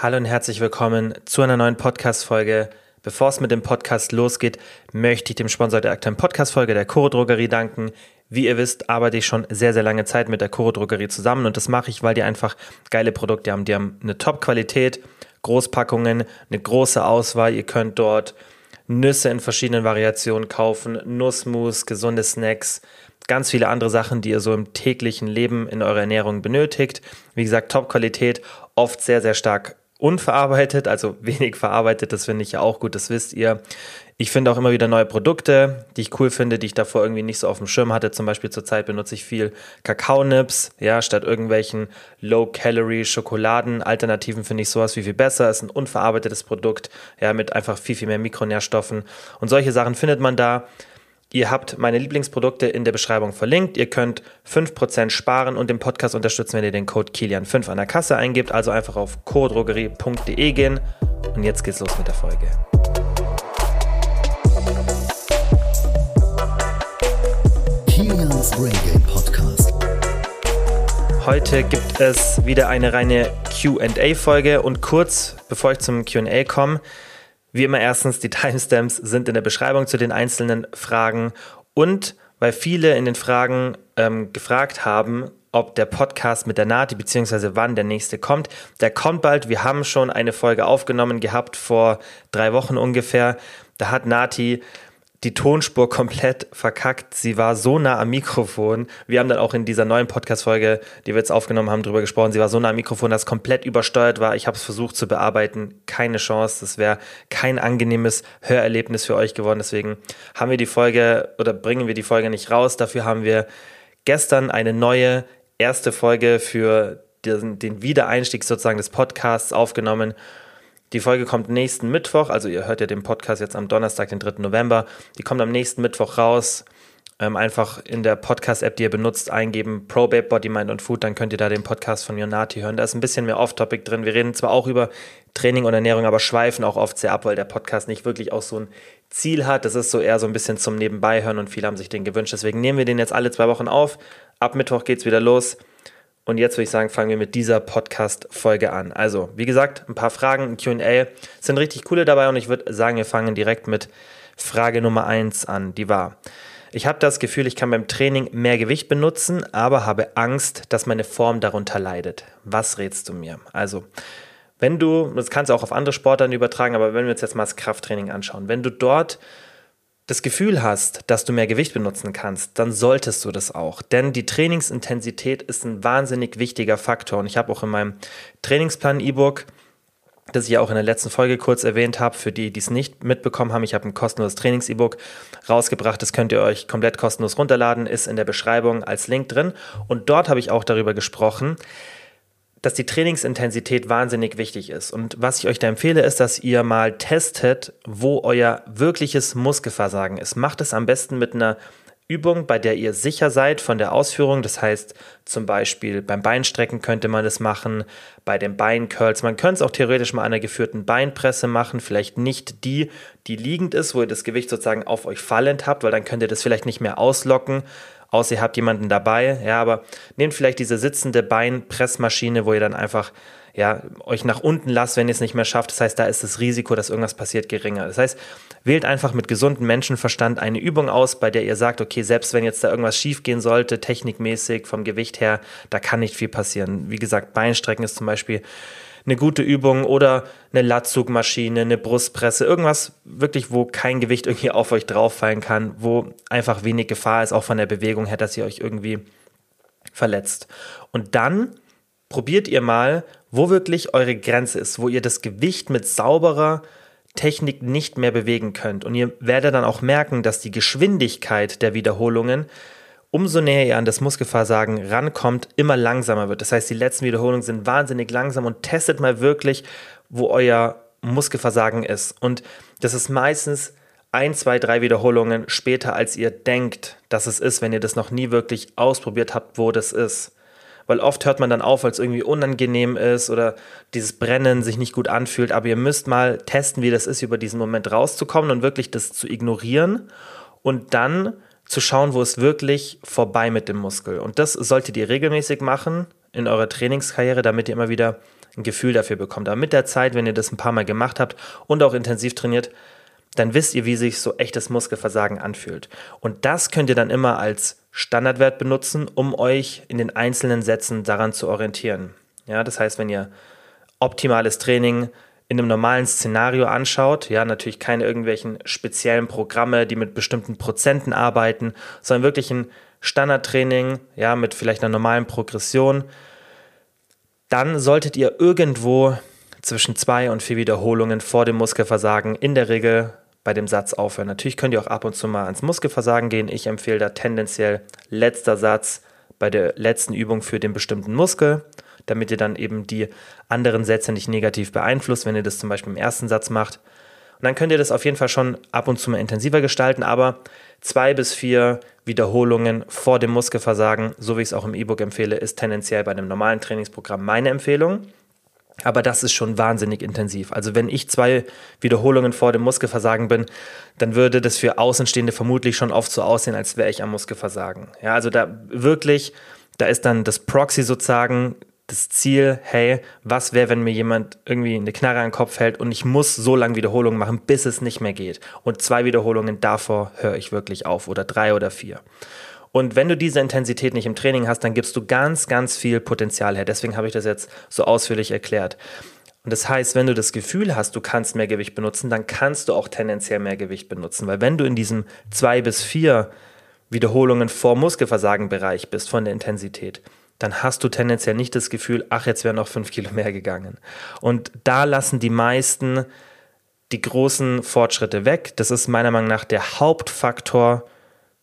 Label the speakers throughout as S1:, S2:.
S1: Hallo und herzlich willkommen zu einer neuen Podcast-Folge. Bevor es mit dem Podcast losgeht, möchte ich dem Sponsor der aktuellen Podcast-Folge, der Choro Drogerie, danken. Wie ihr wisst, arbeite ich schon sehr, sehr lange Zeit mit der Choro Drogerie zusammen und das mache ich, weil die einfach geile Produkte haben. Die haben eine Top-Qualität, Großpackungen, eine große Auswahl. Ihr könnt dort Nüsse in verschiedenen Variationen kaufen, Nussmus, gesunde Snacks, ganz viele andere Sachen, die ihr so im täglichen Leben in eurer Ernährung benötigt. Wie gesagt, Top-Qualität, oft sehr, sehr stark unverarbeitet, also wenig verarbeitet, das finde ich ja auch gut, das wisst ihr. Ich finde auch immer wieder neue Produkte, die ich cool finde, die ich davor irgendwie nicht so auf dem Schirm hatte. Zum Beispiel zurzeit benutze ich viel Kakaonips, ja, statt irgendwelchen Low-Calorie-Schokoladen-Alternativen finde ich sowas wie viel besser. Ist ein unverarbeitetes Produkt, ja, mit einfach viel, viel mehr Mikronährstoffen. Und solche Sachen findet man da. Ihr habt meine Lieblingsprodukte in der Beschreibung verlinkt. Ihr könnt 5% sparen und den Podcast unterstützen, wenn ihr den Code Kilian5 an der Kasse eingebt. Also einfach auf codrogerie.de gehen. Und jetzt geht's los mit der Folge. Kilians Brain Game Podcast. Heute gibt es wieder eine reine QA-Folge und kurz bevor ich zum QA komme, wie immer erstens, die Timestamps sind in der Beschreibung zu den einzelnen Fragen und weil viele in den Fragen ähm, gefragt haben, ob der Podcast mit der Nati beziehungsweise wann der nächste kommt. Der kommt bald. Wir haben schon eine Folge aufgenommen gehabt vor drei Wochen ungefähr. Da hat Nati die Tonspur komplett verkackt. Sie war so nah am Mikrofon. Wir haben dann auch in dieser neuen Podcast-Folge, die wir jetzt aufgenommen haben, darüber gesprochen. Sie war so nah am Mikrofon, dass es komplett übersteuert war. Ich habe es versucht zu bearbeiten. Keine Chance. Das wäre kein angenehmes Hörerlebnis für euch geworden. Deswegen haben wir die Folge oder bringen wir die Folge nicht raus. Dafür haben wir gestern eine neue erste Folge für den, den Wiedereinstieg sozusagen des Podcasts aufgenommen. Die Folge kommt nächsten Mittwoch, also ihr hört ja den Podcast jetzt am Donnerstag, den 3. November. Die kommt am nächsten Mittwoch raus. Ähm, einfach in der Podcast-App, die ihr benutzt, eingeben Probabe, Body, Mind und Food, dann könnt ihr da den Podcast von Jonati hören. Da ist ein bisschen mehr Off-Topic drin. Wir reden zwar auch über Training und Ernährung, aber schweifen auch oft sehr ab, weil der Podcast nicht wirklich auch so ein Ziel hat. Das ist so eher so ein bisschen zum Nebenbeihören und viele haben sich den gewünscht. Deswegen nehmen wir den jetzt alle zwei Wochen auf. Ab Mittwoch geht's wieder los. Und jetzt würde ich sagen, fangen wir mit dieser Podcast-Folge an. Also, wie gesagt, ein paar Fragen, ein QA sind richtig coole dabei und ich würde sagen, wir fangen direkt mit Frage Nummer 1 an. Die war, ich habe das Gefühl, ich kann beim Training mehr Gewicht benutzen, aber habe Angst, dass meine Form darunter leidet. Was rätst du mir? Also, wenn du, das kannst du auch auf andere Sportarten übertragen, aber wenn wir uns jetzt mal das Krafttraining anschauen, wenn du dort das Gefühl hast, dass du mehr Gewicht benutzen kannst, dann solltest du das auch. Denn die Trainingsintensität ist ein wahnsinnig wichtiger Faktor. Und ich habe auch in meinem Trainingsplan-E-Book, das ich ja auch in der letzten Folge kurz erwähnt habe, für die, die es nicht mitbekommen haben, ich habe ein kostenloses Trainings-E-Book rausgebracht. Das könnt ihr euch komplett kostenlos runterladen, ist in der Beschreibung als Link drin. Und dort habe ich auch darüber gesprochen, dass die Trainingsintensität wahnsinnig wichtig ist. Und was ich euch da empfehle, ist, dass ihr mal testet, wo euer wirkliches Muskelversagen ist. Macht es am besten mit einer Übung, bei der ihr sicher seid von der Ausführung. Das heißt, zum Beispiel beim Beinstrecken könnte man das machen, bei den Beincurls. Man könnte es auch theoretisch mal einer geführten Beinpresse machen. Vielleicht nicht die, die liegend ist, wo ihr das Gewicht sozusagen auf euch fallend habt, weil dann könnt ihr das vielleicht nicht mehr auslocken außer ihr habt jemanden dabei. Ja, aber nehmt vielleicht diese sitzende Beinpressmaschine, wo ihr dann einfach ja, euch nach unten lasst, wenn ihr es nicht mehr schafft. Das heißt, da ist das Risiko, dass irgendwas passiert, geringer. Das heißt, wählt einfach mit gesundem Menschenverstand eine Übung aus, bei der ihr sagt, okay, selbst wenn jetzt da irgendwas schief gehen sollte, technikmäßig, vom Gewicht her, da kann nicht viel passieren. Wie gesagt, Beinstrecken ist zum Beispiel eine gute Übung oder eine Latzugmaschine, eine Brustpresse, irgendwas wirklich, wo kein Gewicht irgendwie auf euch drauffallen kann, wo einfach wenig Gefahr ist, auch von der Bewegung her, dass ihr euch irgendwie verletzt. Und dann probiert ihr mal, wo wirklich eure Grenze ist, wo ihr das Gewicht mit sauberer Technik nicht mehr bewegen könnt. Und ihr werdet dann auch merken, dass die Geschwindigkeit der Wiederholungen umso näher ihr an das Muskelversagen rankommt, immer langsamer wird. Das heißt, die letzten Wiederholungen sind wahnsinnig langsam und testet mal wirklich, wo euer Muskelversagen ist. Und das ist meistens ein, zwei, drei Wiederholungen später, als ihr denkt, dass es ist, wenn ihr das noch nie wirklich ausprobiert habt, wo das ist. Weil oft hört man dann auf, weil es irgendwie unangenehm ist oder dieses Brennen sich nicht gut anfühlt. Aber ihr müsst mal testen, wie das ist, über diesen Moment rauszukommen und wirklich das zu ignorieren und dann zu schauen, wo es wirklich vorbei mit dem Muskel. Und das solltet ihr regelmäßig machen in eurer Trainingskarriere, damit ihr immer wieder ein Gefühl dafür bekommt. Aber mit der Zeit, wenn ihr das ein paar Mal gemacht habt und auch intensiv trainiert, dann wisst ihr, wie sich so echtes Muskelversagen anfühlt. Und das könnt ihr dann immer als Standardwert benutzen, um euch in den einzelnen Sätzen daran zu orientieren. Ja, das heißt, wenn ihr optimales Training in einem normalen Szenario anschaut, ja, natürlich keine irgendwelchen speziellen Programme, die mit bestimmten Prozenten arbeiten, sondern wirklich ein Standardtraining, ja, mit vielleicht einer normalen Progression, dann solltet ihr irgendwo zwischen zwei und vier Wiederholungen vor dem Muskelversagen in der Regel bei dem Satz aufhören. Natürlich könnt ihr auch ab und zu mal ans Muskelversagen gehen. Ich empfehle da tendenziell letzter Satz bei der letzten Übung für den bestimmten Muskel, damit ihr dann eben die anderen Sätze nicht negativ beeinflusst, wenn ihr das zum Beispiel im ersten Satz macht. Und dann könnt ihr das auf jeden Fall schon ab und zu mal intensiver gestalten, aber zwei bis vier Wiederholungen vor dem Muskelversagen, so wie ich es auch im E-Book empfehle, ist tendenziell bei einem normalen Trainingsprogramm meine Empfehlung. Aber das ist schon wahnsinnig intensiv. Also wenn ich zwei Wiederholungen vor dem Muskelversagen bin, dann würde das für Außenstehende vermutlich schon oft so aussehen, als wäre ich am Muskelversagen. Ja, also da wirklich, da ist dann das Proxy sozusagen das Ziel, hey, was wäre, wenn mir jemand irgendwie eine Knarre an den Kopf hält und ich muss so lange Wiederholungen machen, bis es nicht mehr geht. Und zwei Wiederholungen davor höre ich wirklich auf oder drei oder vier. Und wenn du diese Intensität nicht im Training hast, dann gibst du ganz, ganz viel Potenzial her. Deswegen habe ich das jetzt so ausführlich erklärt. Und das heißt, wenn du das Gefühl hast, du kannst mehr Gewicht benutzen, dann kannst du auch tendenziell mehr Gewicht benutzen. Weil wenn du in diesem zwei bis vier Wiederholungen vor Muskelversagen Bereich bist von der Intensität, dann hast du tendenziell nicht das Gefühl, ach, jetzt wären noch fünf Kilo mehr gegangen. Und da lassen die meisten die großen Fortschritte weg. Das ist meiner Meinung nach der Hauptfaktor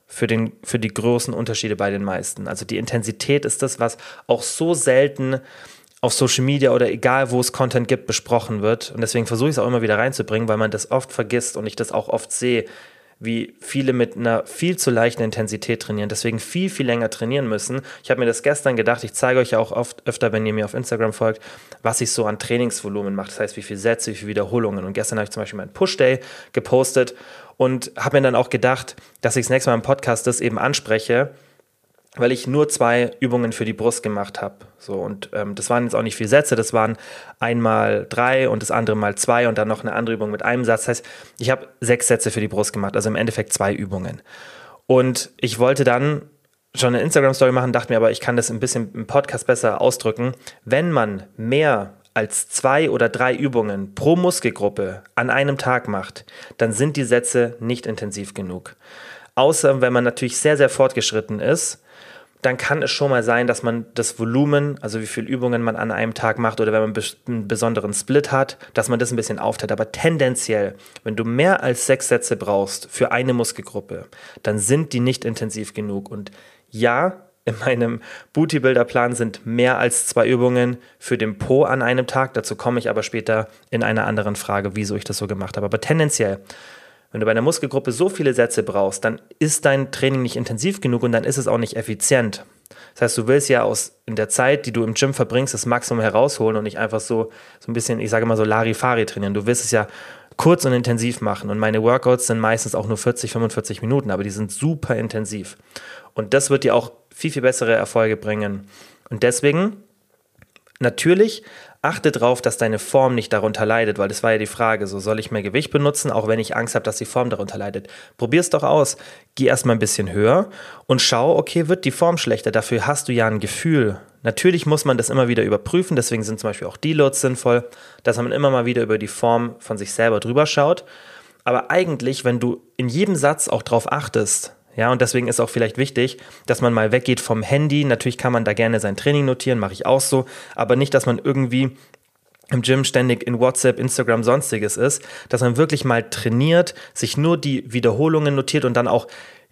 S1: für, den, für die großen Unterschiede bei den meisten. Also die Intensität ist das, was auch so selten auf Social Media oder egal wo es Content gibt, besprochen wird. Und deswegen versuche ich es auch immer wieder reinzubringen, weil man das oft vergisst und ich das auch oft sehe, wie viele mit einer viel zu leichten Intensität trainieren, deswegen viel, viel länger trainieren müssen. Ich habe mir das gestern gedacht, ich zeige euch ja auch oft öfter, wenn ihr mir auf Instagram folgt, was ich so an Trainingsvolumen mache. Das heißt, wie viele Sätze, wie viele Wiederholungen. Und gestern habe ich zum Beispiel meinen Push-Day gepostet und habe mir dann auch gedacht, dass ich das nächste Mal im Podcast das eben anspreche weil ich nur zwei Übungen für die Brust gemacht habe. So, und ähm, das waren jetzt auch nicht viele Sätze, das waren einmal drei und das andere mal zwei und dann noch eine andere Übung mit einem Satz. Das heißt, ich habe sechs Sätze für die Brust gemacht, also im Endeffekt zwei Übungen. Und ich wollte dann schon eine Instagram-Story machen, dachte mir aber, ich kann das ein bisschen im Podcast besser ausdrücken. Wenn man mehr als zwei oder drei Übungen pro Muskelgruppe an einem Tag macht, dann sind die Sätze nicht intensiv genug. Außer wenn man natürlich sehr, sehr fortgeschritten ist dann kann es schon mal sein, dass man das Volumen, also wie viele Übungen man an einem Tag macht oder wenn man einen besonderen Split hat, dass man das ein bisschen aufteilt. Aber tendenziell, wenn du mehr als sechs Sätze brauchst für eine Muskelgruppe, dann sind die nicht intensiv genug. Und ja, in meinem Booty-Builder-Plan sind mehr als zwei Übungen für den Po an einem Tag. Dazu komme ich aber später in einer anderen Frage, wieso ich das so gemacht habe. Aber tendenziell wenn du bei einer Muskelgruppe so viele Sätze brauchst, dann ist dein Training nicht intensiv genug und dann ist es auch nicht effizient. Das heißt, du willst ja aus in der Zeit, die du im Gym verbringst, das Maximum herausholen und nicht einfach so, so ein bisschen, ich sage mal so Larifari trainieren. Du willst es ja kurz und intensiv machen. Und meine Workouts sind meistens auch nur 40, 45 Minuten, aber die sind super intensiv. Und das wird dir auch viel, viel bessere Erfolge bringen. Und deswegen, natürlich achte darauf, dass deine Form nicht darunter leidet, weil das war ja die Frage, so soll ich mehr Gewicht benutzen, auch wenn ich Angst habe, dass die Form darunter leidet. Probier es doch aus. Geh erstmal ein bisschen höher und schau, okay, wird die Form schlechter? Dafür hast du ja ein Gefühl. Natürlich muss man das immer wieder überprüfen, deswegen sind zum Beispiel auch Deloads sinnvoll, dass man immer mal wieder über die Form von sich selber drüber schaut. Aber eigentlich, wenn du in jedem Satz auch drauf achtest, ja, und deswegen ist auch vielleicht wichtig, dass man mal weggeht vom Handy. Natürlich kann man da gerne sein Training notieren, mache ich auch so, aber nicht, dass man irgendwie im Gym ständig in WhatsApp, Instagram, sonstiges ist, dass man wirklich mal trainiert, sich nur die Wiederholungen notiert und dann auch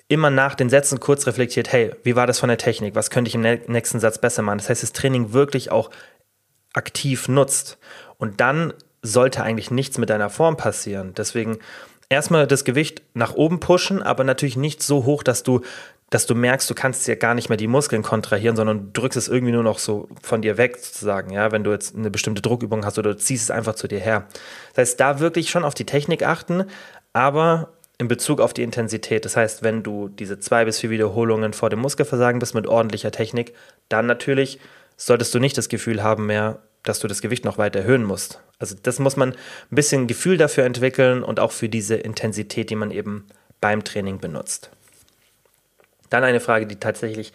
S1: immer nach den Sätzen kurz reflektiert, hey, wie war das von der Technik? Was könnte ich im nächsten Satz besser machen? Das heißt, das Training wirklich auch aktiv nutzt. Und dann sollte eigentlich nichts mit deiner Form passieren. Deswegen erstmal das Gewicht nach oben pushen, aber natürlich nicht so hoch, dass du dass du merkst, du kannst ja gar nicht mehr die Muskeln kontrahieren, sondern drückst es irgendwie nur noch so von dir weg, sozusagen, ja, wenn du jetzt eine bestimmte Druckübung hast oder du ziehst es einfach zu dir her. Das heißt, da wirklich schon auf die Technik achten, aber in Bezug auf die Intensität. Das heißt, wenn du diese zwei bis vier Wiederholungen vor dem Muskelversagen bist mit ordentlicher Technik, dann natürlich solltest du nicht das Gefühl haben mehr, dass du das Gewicht noch weiter erhöhen musst. Also das muss man ein bisschen Gefühl dafür entwickeln und auch für diese Intensität, die man eben beim Training benutzt. Dann eine Frage, die tatsächlich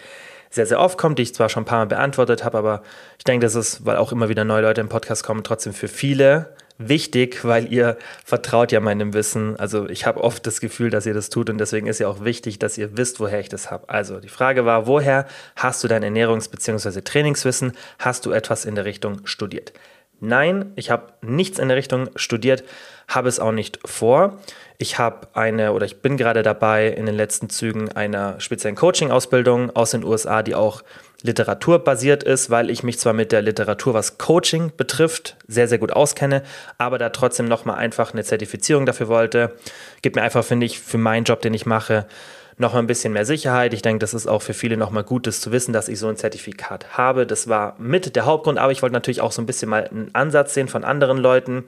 S1: sehr, sehr oft kommt, die ich zwar schon ein paar Mal beantwortet habe, aber ich denke, das ist, weil auch immer wieder neue Leute im Podcast kommen, trotzdem für viele wichtig, weil ihr vertraut ja meinem Wissen. Also ich habe oft das Gefühl, dass ihr das tut und deswegen ist ja auch wichtig, dass ihr wisst, woher ich das habe. Also die Frage war, woher hast du dein Ernährungs- bzw. Trainingswissen? Hast du etwas in der Richtung studiert? Nein, ich habe nichts in der Richtung studiert, habe es auch nicht vor. Ich habe eine oder ich bin gerade dabei in den letzten Zügen einer speziellen Coaching-Ausbildung aus den USA, die auch literaturbasiert ist, weil ich mich zwar mit der Literatur, was Coaching betrifft, sehr, sehr gut auskenne, aber da trotzdem nochmal einfach eine Zertifizierung dafür wollte. Gibt mir einfach, finde ich, für meinen Job, den ich mache, noch mal ein bisschen mehr Sicherheit. Ich denke, das ist auch für viele noch mal gut, das zu wissen, dass ich so ein Zertifikat habe. Das war mit der Hauptgrund, aber ich wollte natürlich auch so ein bisschen mal einen Ansatz sehen von anderen Leuten,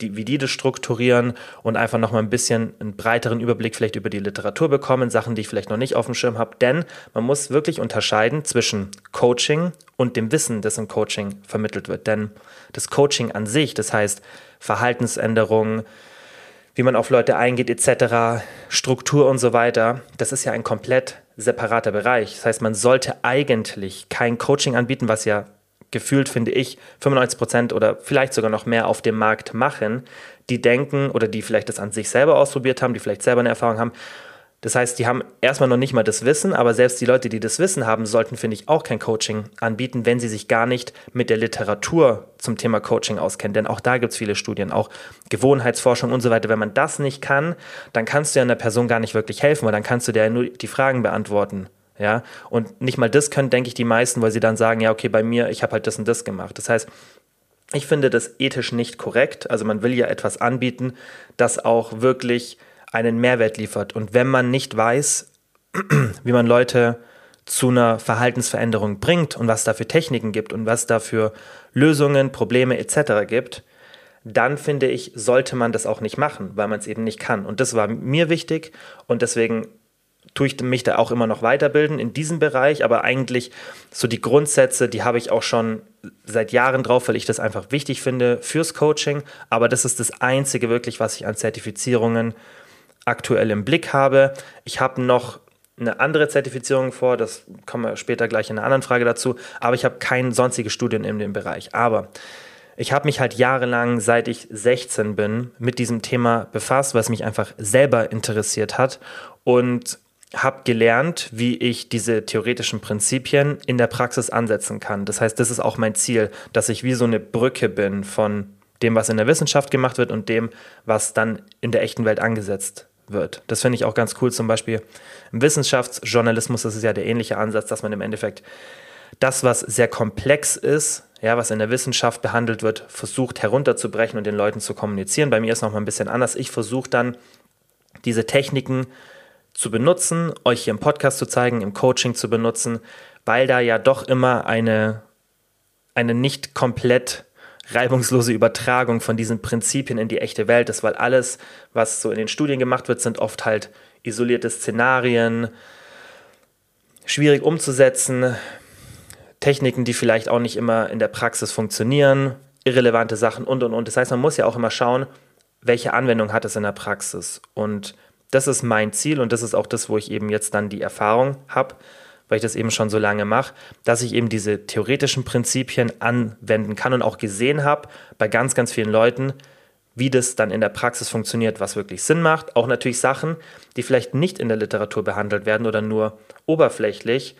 S1: die, wie die das strukturieren und einfach noch mal ein bisschen einen breiteren Überblick vielleicht über die Literatur bekommen, Sachen, die ich vielleicht noch nicht auf dem Schirm habe. Denn man muss wirklich unterscheiden zwischen Coaching und dem Wissen, das im Coaching vermittelt wird. Denn das Coaching an sich, das heißt Verhaltensänderungen, wie man auf Leute eingeht etc., Struktur und so weiter, das ist ja ein komplett separater Bereich. Das heißt, man sollte eigentlich kein Coaching anbieten, was ja gefühlt, finde ich, 95 Prozent oder vielleicht sogar noch mehr auf dem Markt machen, die denken oder die vielleicht das an sich selber ausprobiert haben, die vielleicht selber eine Erfahrung haben das heißt, die haben erstmal noch nicht mal das Wissen, aber selbst die Leute, die das Wissen haben, sollten, finde ich, auch kein Coaching anbieten, wenn sie sich gar nicht mit der Literatur zum Thema Coaching auskennen. Denn auch da gibt es viele Studien, auch Gewohnheitsforschung und so weiter. Wenn man das nicht kann, dann kannst du ja einer Person gar nicht wirklich helfen, weil dann kannst du dir ja nur die Fragen beantworten. Ja, und nicht mal das können, denke ich, die meisten, weil sie dann sagen, ja, okay, bei mir, ich habe halt das und das gemacht. Das heißt, ich finde das ethisch nicht korrekt. Also man will ja etwas anbieten, das auch wirklich einen Mehrwert liefert. Und wenn man nicht weiß, wie man Leute zu einer Verhaltensveränderung bringt und was da für Techniken gibt und was da für Lösungen, Probleme etc. gibt, dann finde ich, sollte man das auch nicht machen, weil man es eben nicht kann. Und das war mir wichtig und deswegen tue ich mich da auch immer noch weiterbilden in diesem Bereich, aber eigentlich so die Grundsätze, die habe ich auch schon seit Jahren drauf, weil ich das einfach wichtig finde fürs Coaching, aber das ist das Einzige wirklich, was ich an Zertifizierungen aktuell im Blick habe. Ich habe noch eine andere Zertifizierung vor, das kommen wir später gleich in einer anderen Frage dazu, aber ich habe kein sonstiges Studien in dem Bereich. Aber ich habe mich halt jahrelang, seit ich 16 bin, mit diesem Thema befasst, was mich einfach selber interessiert hat und habe gelernt, wie ich diese theoretischen Prinzipien in der Praxis ansetzen kann. Das heißt, das ist auch mein Ziel, dass ich wie so eine Brücke bin von dem, was in der Wissenschaft gemacht wird und dem, was dann in der echten Welt angesetzt wird. Das finde ich auch ganz cool. Zum Beispiel im Wissenschaftsjournalismus das ist ja der ähnliche Ansatz, dass man im Endeffekt das, was sehr komplex ist, ja, was in der Wissenschaft behandelt wird, versucht herunterzubrechen und den Leuten zu kommunizieren. Bei mir ist es nochmal ein bisschen anders. Ich versuche dann, diese Techniken zu benutzen, euch hier im Podcast zu zeigen, im Coaching zu benutzen, weil da ja doch immer eine, eine nicht komplett reibungslose Übertragung von diesen Prinzipien in die echte Welt ist, weil alles, was so in den Studien gemacht wird, sind oft halt isolierte Szenarien, schwierig umzusetzen, Techniken, die vielleicht auch nicht immer in der Praxis funktionieren, irrelevante Sachen und und und. Das heißt, man muss ja auch immer schauen, welche Anwendung hat es in der Praxis. Und das ist mein Ziel und das ist auch das, wo ich eben jetzt dann die Erfahrung habe, weil ich das eben schon so lange mache, dass ich eben diese theoretischen Prinzipien anwenden kann und auch gesehen habe bei ganz, ganz vielen Leuten, wie das dann in der Praxis funktioniert, was wirklich Sinn macht. Auch natürlich Sachen, die vielleicht nicht in der Literatur behandelt werden oder nur oberflächlich.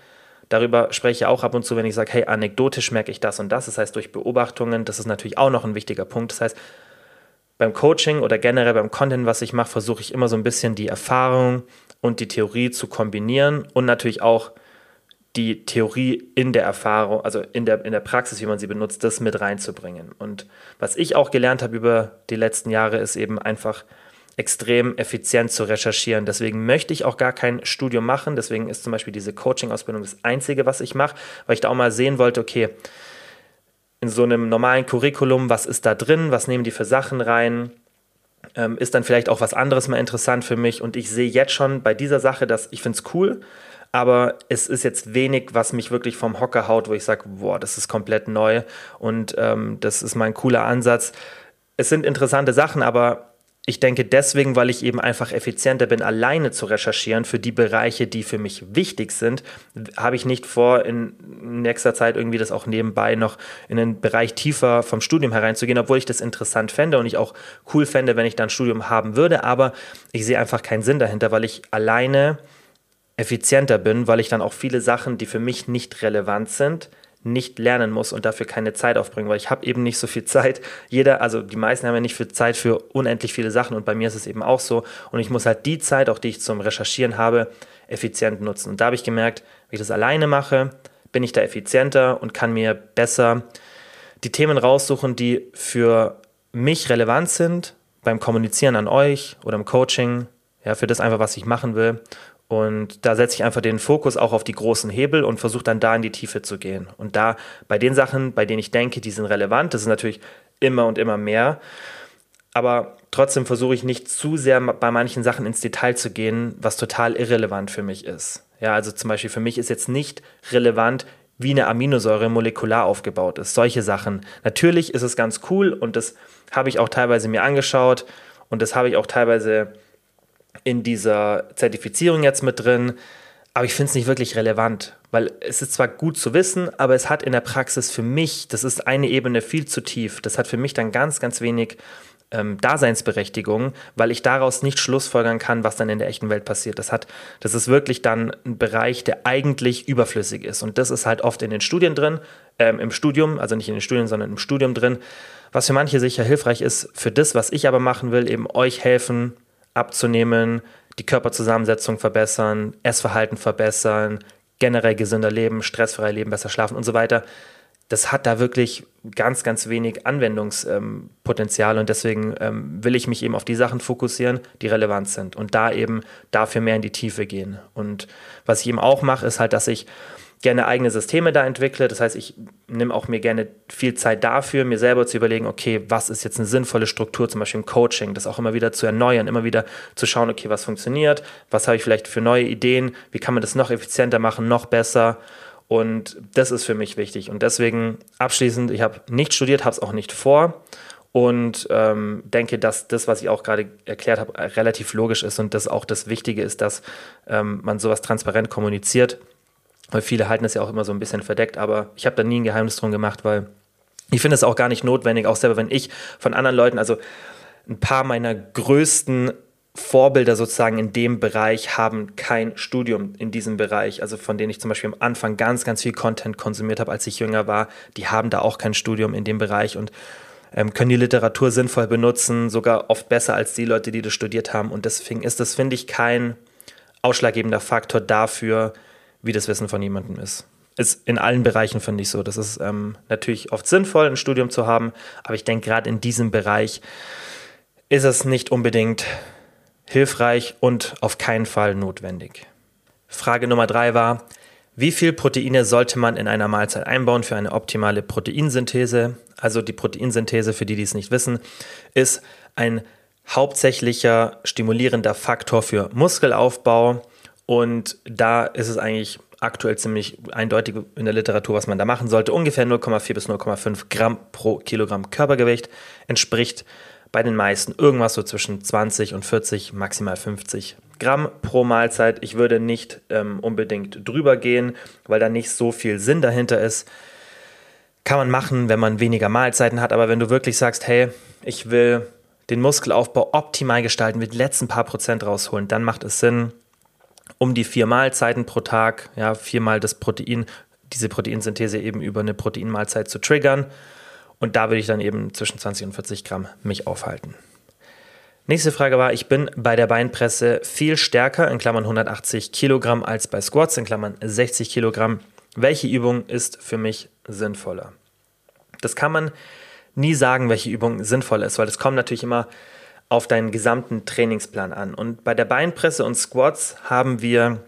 S1: Darüber spreche ich auch ab und zu, wenn ich sage, hey, anekdotisch merke ich das und das. Das heißt, durch Beobachtungen, das ist natürlich auch noch ein wichtiger Punkt. Das heißt, beim Coaching oder generell beim Content, was ich mache, versuche ich immer so ein bisschen die Erfahrung und die Theorie zu kombinieren und natürlich auch die Theorie in der Erfahrung, also in der, in der Praxis, wie man sie benutzt, das mit reinzubringen. Und was ich auch gelernt habe über die letzten Jahre, ist eben einfach extrem effizient zu recherchieren. Deswegen möchte ich auch gar kein Studium machen. Deswegen ist zum Beispiel diese Coaching-Ausbildung das Einzige, was ich mache, weil ich da auch mal sehen wollte, okay, in so einem normalen Curriculum, was ist da drin, was nehmen die für Sachen rein, ähm, ist dann vielleicht auch was anderes mal interessant für mich. Und ich sehe jetzt schon bei dieser Sache, dass ich finde es cool, aber es ist jetzt wenig, was mich wirklich vom Hocker haut, wo ich sage, boah, das ist komplett neu und ähm, das ist mein cooler Ansatz. Es sind interessante Sachen, aber ich denke deswegen, weil ich eben einfach effizienter bin, alleine zu recherchieren für die Bereiche, die für mich wichtig sind, habe ich nicht vor, in nächster Zeit irgendwie das auch nebenbei noch in den Bereich tiefer vom Studium hereinzugehen, obwohl ich das interessant fände und ich auch cool fände, wenn ich dann ein Studium haben würde. Aber ich sehe einfach keinen Sinn dahinter, weil ich alleine effizienter bin, weil ich dann auch viele Sachen, die für mich nicht relevant sind, nicht lernen muss und dafür keine Zeit aufbringen, weil ich habe eben nicht so viel Zeit. Jeder, also die meisten haben ja nicht viel Zeit für unendlich viele Sachen und bei mir ist es eben auch so und ich muss halt die Zeit, auch die ich zum Recherchieren habe, effizient nutzen. Und da habe ich gemerkt, wenn ich das alleine mache, bin ich da effizienter und kann mir besser die Themen raussuchen, die für mich relevant sind beim Kommunizieren an euch oder im Coaching, ja, für das einfach, was ich machen will und da setze ich einfach den Fokus auch auf die großen Hebel und versuche dann da in die Tiefe zu gehen. Und da bei den Sachen, bei denen ich denke, die sind relevant, das ist natürlich immer und immer mehr. Aber trotzdem versuche ich nicht zu sehr bei manchen Sachen ins Detail zu gehen, was total irrelevant für mich ist. Ja, also zum Beispiel für mich ist jetzt nicht relevant, wie eine Aminosäure molekular aufgebaut ist. Solche Sachen. Natürlich ist es ganz cool und das habe ich auch teilweise mir angeschaut und das habe ich auch teilweise in dieser Zertifizierung jetzt mit drin, aber ich finde es nicht wirklich relevant, weil es ist zwar gut zu wissen, aber es hat in der Praxis für mich, das ist eine Ebene viel zu tief, das hat für mich dann ganz, ganz wenig ähm, Daseinsberechtigung, weil ich daraus nicht schlussfolgern kann, was dann in der echten Welt passiert. Das hat, das ist wirklich dann ein Bereich, der eigentlich überflüssig ist. Und das ist halt oft in den Studien drin, ähm, im Studium, also nicht in den Studien, sondern im Studium drin, was für manche sicher hilfreich ist. Für das, was ich aber machen will, eben euch helfen, abzunehmen, die Körperzusammensetzung verbessern, Essverhalten verbessern, generell gesünder leben, stressfrei leben, besser schlafen und so weiter. Das hat da wirklich ganz, ganz wenig Anwendungspotenzial und deswegen ähm, will ich mich eben auf die Sachen fokussieren, die relevant sind und da eben dafür mehr in die Tiefe gehen. Und was ich eben auch mache, ist halt, dass ich gerne eigene Systeme da entwickle. Das heißt, ich nehme auch mir gerne viel Zeit dafür, mir selber zu überlegen, okay, was ist jetzt eine sinnvolle Struktur, zum Beispiel im Coaching, das auch immer wieder zu erneuern, immer wieder zu schauen, okay, was funktioniert, was habe ich vielleicht für neue Ideen, wie kann man das noch effizienter machen, noch besser. Und das ist für mich wichtig. Und deswegen abschließend, ich habe nicht studiert, habe es auch nicht vor und ähm, denke, dass das, was ich auch gerade erklärt habe, relativ logisch ist und das auch das Wichtige ist, dass ähm, man sowas transparent kommuniziert weil viele halten es ja auch immer so ein bisschen verdeckt, aber ich habe da nie ein Geheimnis drum gemacht, weil ich finde es auch gar nicht notwendig, auch selber wenn ich von anderen Leuten, also ein paar meiner größten Vorbilder sozusagen in dem Bereich haben kein Studium in diesem Bereich, also von denen ich zum Beispiel am Anfang ganz, ganz viel Content konsumiert habe, als ich jünger war, die haben da auch kein Studium in dem Bereich und ähm, können die Literatur sinnvoll benutzen, sogar oft besser als die Leute, die das studiert haben. Und deswegen ist das, finde ich, kein ausschlaggebender Faktor dafür, wie das Wissen von jemandem ist. Ist in allen Bereichen, finde ich so. Das ist ähm, natürlich oft sinnvoll, ein Studium zu haben, aber ich denke, gerade in diesem Bereich ist es nicht unbedingt hilfreich und auf keinen Fall notwendig. Frage Nummer drei war, wie viel Proteine sollte man in einer Mahlzeit einbauen für eine optimale Proteinsynthese? Also die Proteinsynthese, für die, die es nicht wissen, ist ein hauptsächlicher stimulierender Faktor für Muskelaufbau und da ist es eigentlich aktuell ziemlich eindeutig in der Literatur, was man da machen sollte. Ungefähr 0,4 bis 0,5 Gramm pro Kilogramm Körpergewicht entspricht bei den meisten irgendwas so zwischen 20 und 40, maximal 50 Gramm pro Mahlzeit. Ich würde nicht ähm, unbedingt drüber gehen, weil da nicht so viel Sinn dahinter ist. Kann man machen, wenn man weniger Mahlzeiten hat, aber wenn du wirklich sagst, hey, ich will den Muskelaufbau optimal gestalten, will die letzten paar Prozent rausholen, dann macht es Sinn, um die vier Mahlzeiten pro Tag, ja, viermal das Protein, diese Proteinsynthese eben über eine Proteinmahlzeit zu triggern. Und da würde ich dann eben zwischen 20 und 40 Gramm mich aufhalten. Nächste Frage war, ich bin bei der Beinpresse viel stärker, in Klammern 180 Kilogramm, als bei Squats, in Klammern 60 Kilogramm. Welche Übung ist für mich sinnvoller? Das kann man nie sagen, welche Übung sinnvoll ist, weil es kommt natürlich immer auf deinen gesamten Trainingsplan an. Und bei der Beinpresse und Squats haben wir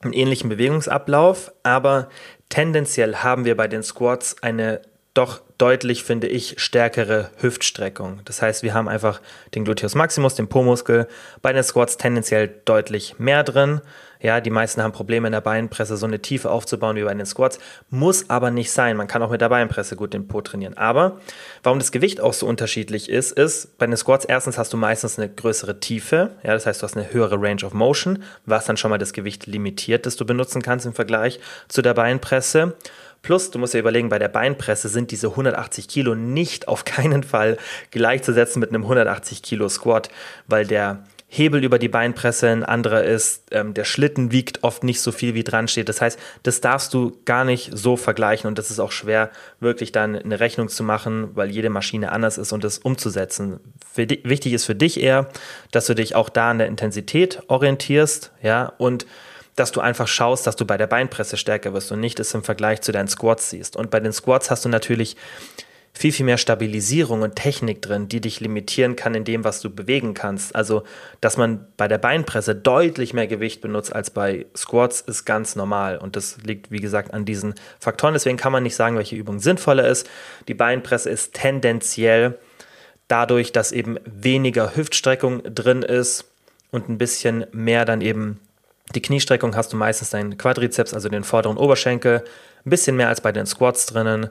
S1: einen ähnlichen Bewegungsablauf, aber tendenziell haben wir bei den Squats eine doch deutlich, finde ich, stärkere Hüftstreckung. Das heißt, wir haben einfach den Gluteus Maximus, den Po-Muskel, bei den Squats tendenziell deutlich mehr drin. Ja, die meisten haben Probleme in der Beinpresse, so eine Tiefe aufzubauen wie bei den Squats. Muss aber nicht sein. Man kann auch mit der Beinpresse gut den Po trainieren. Aber warum das Gewicht auch so unterschiedlich ist, ist, bei den Squats erstens hast du meistens eine größere Tiefe. Ja, das heißt, du hast eine höhere Range of Motion, was dann schon mal das Gewicht limitiert, das du benutzen kannst im Vergleich zu der Beinpresse. Plus, du musst dir überlegen, bei der Beinpresse sind diese 180 Kilo nicht auf keinen Fall gleichzusetzen mit einem 180 Kilo Squat, weil der Hebel über die Beinpresse ein anderer ist, ähm, der Schlitten wiegt oft nicht so viel wie dran steht. Das heißt, das darfst du gar nicht so vergleichen und das ist auch schwer, wirklich dann eine Rechnung zu machen, weil jede Maschine anders ist und das umzusetzen. Di- wichtig ist für dich eher, dass du dich auch da an der Intensität orientierst, ja, und dass du einfach schaust, dass du bei der Beinpresse stärker wirst und nicht es im Vergleich zu deinen Squats siehst. Und bei den Squats hast du natürlich viel, viel mehr Stabilisierung und Technik drin, die dich limitieren kann in dem, was du bewegen kannst. Also, dass man bei der Beinpresse deutlich mehr Gewicht benutzt als bei Squats, ist ganz normal. Und das liegt, wie gesagt, an diesen Faktoren. Deswegen kann man nicht sagen, welche Übung sinnvoller ist. Die Beinpresse ist tendenziell dadurch, dass eben weniger Hüftstreckung drin ist und ein bisschen mehr dann eben die Kniestreckung hast du meistens deinen Quadrizeps, also den vorderen Oberschenkel, ein bisschen mehr als bei den Squats drinnen.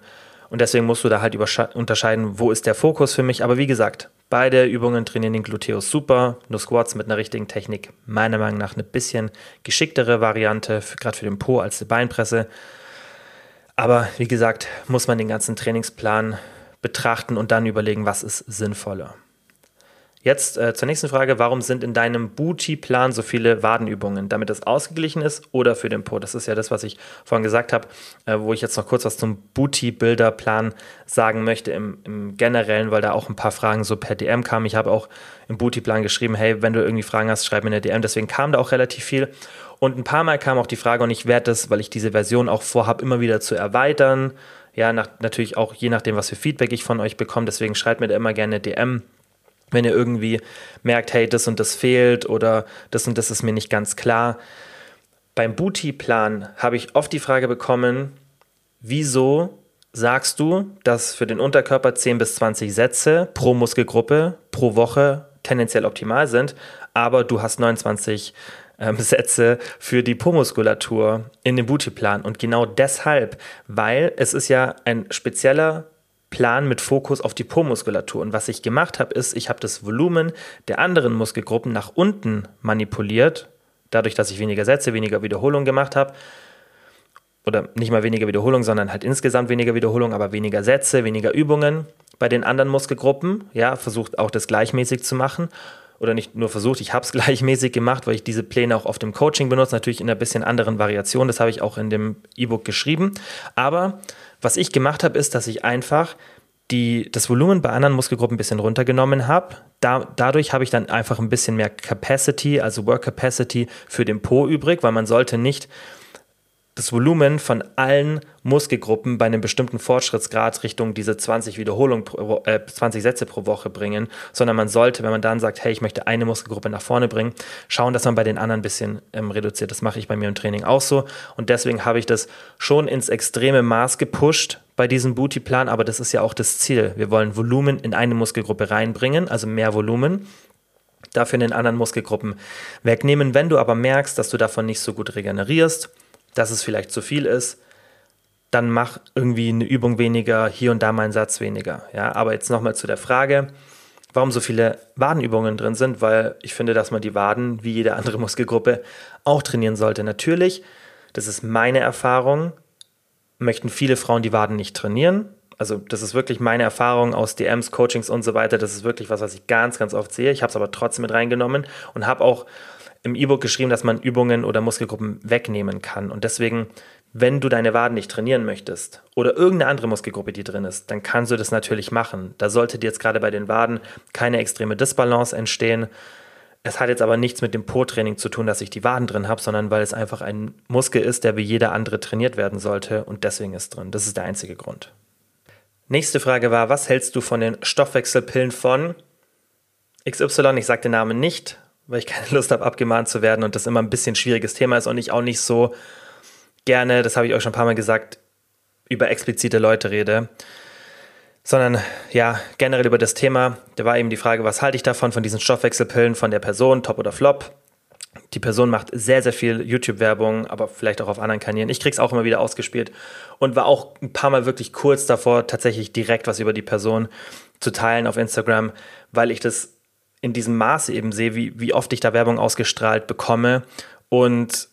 S1: Und deswegen musst du da halt unterscheiden, wo ist der Fokus für mich. Aber wie gesagt, beide Übungen trainieren den Gluteus super. Nur Squats mit einer richtigen Technik, meiner Meinung nach eine bisschen geschicktere Variante, gerade für den Po als die Beinpresse. Aber wie gesagt, muss man den ganzen Trainingsplan betrachten und dann überlegen, was ist sinnvoller. Jetzt äh, zur nächsten Frage. Warum sind in deinem Booty-Plan so viele Wadenübungen? Damit das ausgeglichen ist oder für den Po? Das ist ja das, was ich vorhin gesagt habe, äh, wo ich jetzt noch kurz was zum Booty-Builder-Plan sagen möchte im, im, Generellen, weil da auch ein paar Fragen so per DM kamen. Ich habe auch im Booty-Plan geschrieben, hey, wenn du irgendwie Fragen hast, schreib mir eine DM. Deswegen kam da auch relativ viel. Und ein paar Mal kam auch die Frage, und ich werde das, weil ich diese Version auch vorhabe, immer wieder zu erweitern. Ja, nach, natürlich auch je nachdem, was für Feedback ich von euch bekomme. Deswegen schreibt mir da immer gerne eine DM wenn ihr irgendwie merkt, hey, das und das fehlt oder das und das ist mir nicht ganz klar. Beim Booty-Plan habe ich oft die Frage bekommen, wieso sagst du, dass für den Unterkörper 10 bis 20 Sätze pro Muskelgruppe pro Woche tendenziell optimal sind, aber du hast 29 ähm, Sätze für die Po-Muskulatur in dem Booty-Plan. Und genau deshalb, weil es ist ja ein spezieller Plan mit Fokus auf die Po-Muskulatur. Und was ich gemacht habe, ist, ich habe das Volumen der anderen Muskelgruppen nach unten manipuliert, dadurch, dass ich weniger Sätze, weniger Wiederholungen gemacht habe. Oder nicht mal weniger Wiederholungen, sondern halt insgesamt weniger Wiederholungen, aber weniger Sätze, weniger Übungen bei den anderen Muskelgruppen. Ja, versucht auch das gleichmäßig zu machen. Oder nicht nur versucht, ich habe es gleichmäßig gemacht, weil ich diese Pläne auch auf dem Coaching benutze, natürlich in einer bisschen anderen Variation. Das habe ich auch in dem E-Book geschrieben. Aber was ich gemacht habe, ist, dass ich einfach die, das Volumen bei anderen Muskelgruppen ein bisschen runtergenommen habe. Da, dadurch habe ich dann einfach ein bisschen mehr Capacity, also Work Capacity für den Po übrig, weil man sollte nicht das Volumen von allen Muskelgruppen bei einem bestimmten Fortschrittsgrad Richtung diese 20 Wiederholungen, äh, 20 Sätze pro Woche bringen, sondern man sollte, wenn man dann sagt, hey, ich möchte eine Muskelgruppe nach vorne bringen, schauen, dass man bei den anderen ein bisschen ähm, reduziert. Das mache ich bei mir im Training auch so und deswegen habe ich das schon ins extreme Maß gepusht bei diesem Booty-Plan, aber das ist ja auch das Ziel. Wir wollen Volumen in eine Muskelgruppe reinbringen, also mehr Volumen dafür in den anderen Muskelgruppen wegnehmen. Wenn du aber merkst, dass du davon nicht so gut regenerierst, dass es vielleicht zu viel ist, dann mach irgendwie eine Übung weniger, hier und da mal einen Satz weniger. Ja, aber jetzt nochmal zu der Frage, warum so viele Wadenübungen drin sind, weil ich finde, dass man die Waden wie jede andere Muskelgruppe auch trainieren sollte. Natürlich, das ist meine Erfahrung, möchten viele Frauen die Waden nicht trainieren. Also das ist wirklich meine Erfahrung aus DMs, Coachings und so weiter. Das ist wirklich was, was ich ganz, ganz oft sehe. Ich habe es aber trotzdem mit reingenommen und habe auch im E-Book geschrieben, dass man Übungen oder Muskelgruppen wegnehmen kann. Und deswegen, wenn du deine Waden nicht trainieren möchtest oder irgendeine andere Muskelgruppe, die drin ist, dann kannst du das natürlich machen. Da sollte dir jetzt gerade bei den Waden keine extreme Disbalance entstehen. Es hat jetzt aber nichts mit dem Po-Training zu tun, dass ich die Waden drin habe, sondern weil es einfach ein Muskel ist, der wie jeder andere trainiert werden sollte und deswegen ist drin. Das ist der einzige Grund. Nächste Frage war, was hältst du von den Stoffwechselpillen von XY? Ich sage den Namen nicht, weil ich keine Lust habe, abgemahnt zu werden und das immer ein bisschen schwieriges Thema ist und ich auch nicht so gerne, das habe ich euch schon ein paar Mal gesagt, über explizite Leute rede. sondern ja, generell über das Thema. Da war eben die Frage, was halte ich davon, von diesen Stoffwechselpillen, von der Person, top oder flop. Die Person macht sehr, sehr viel YouTube-Werbung, aber vielleicht auch auf anderen Kanälen. Ich krieg's auch immer wieder ausgespielt und war auch ein paar Mal wirklich kurz davor, tatsächlich direkt was über die Person zu teilen auf Instagram, weil ich das in diesem Maße eben sehe, wie, wie oft ich da Werbung ausgestrahlt bekomme und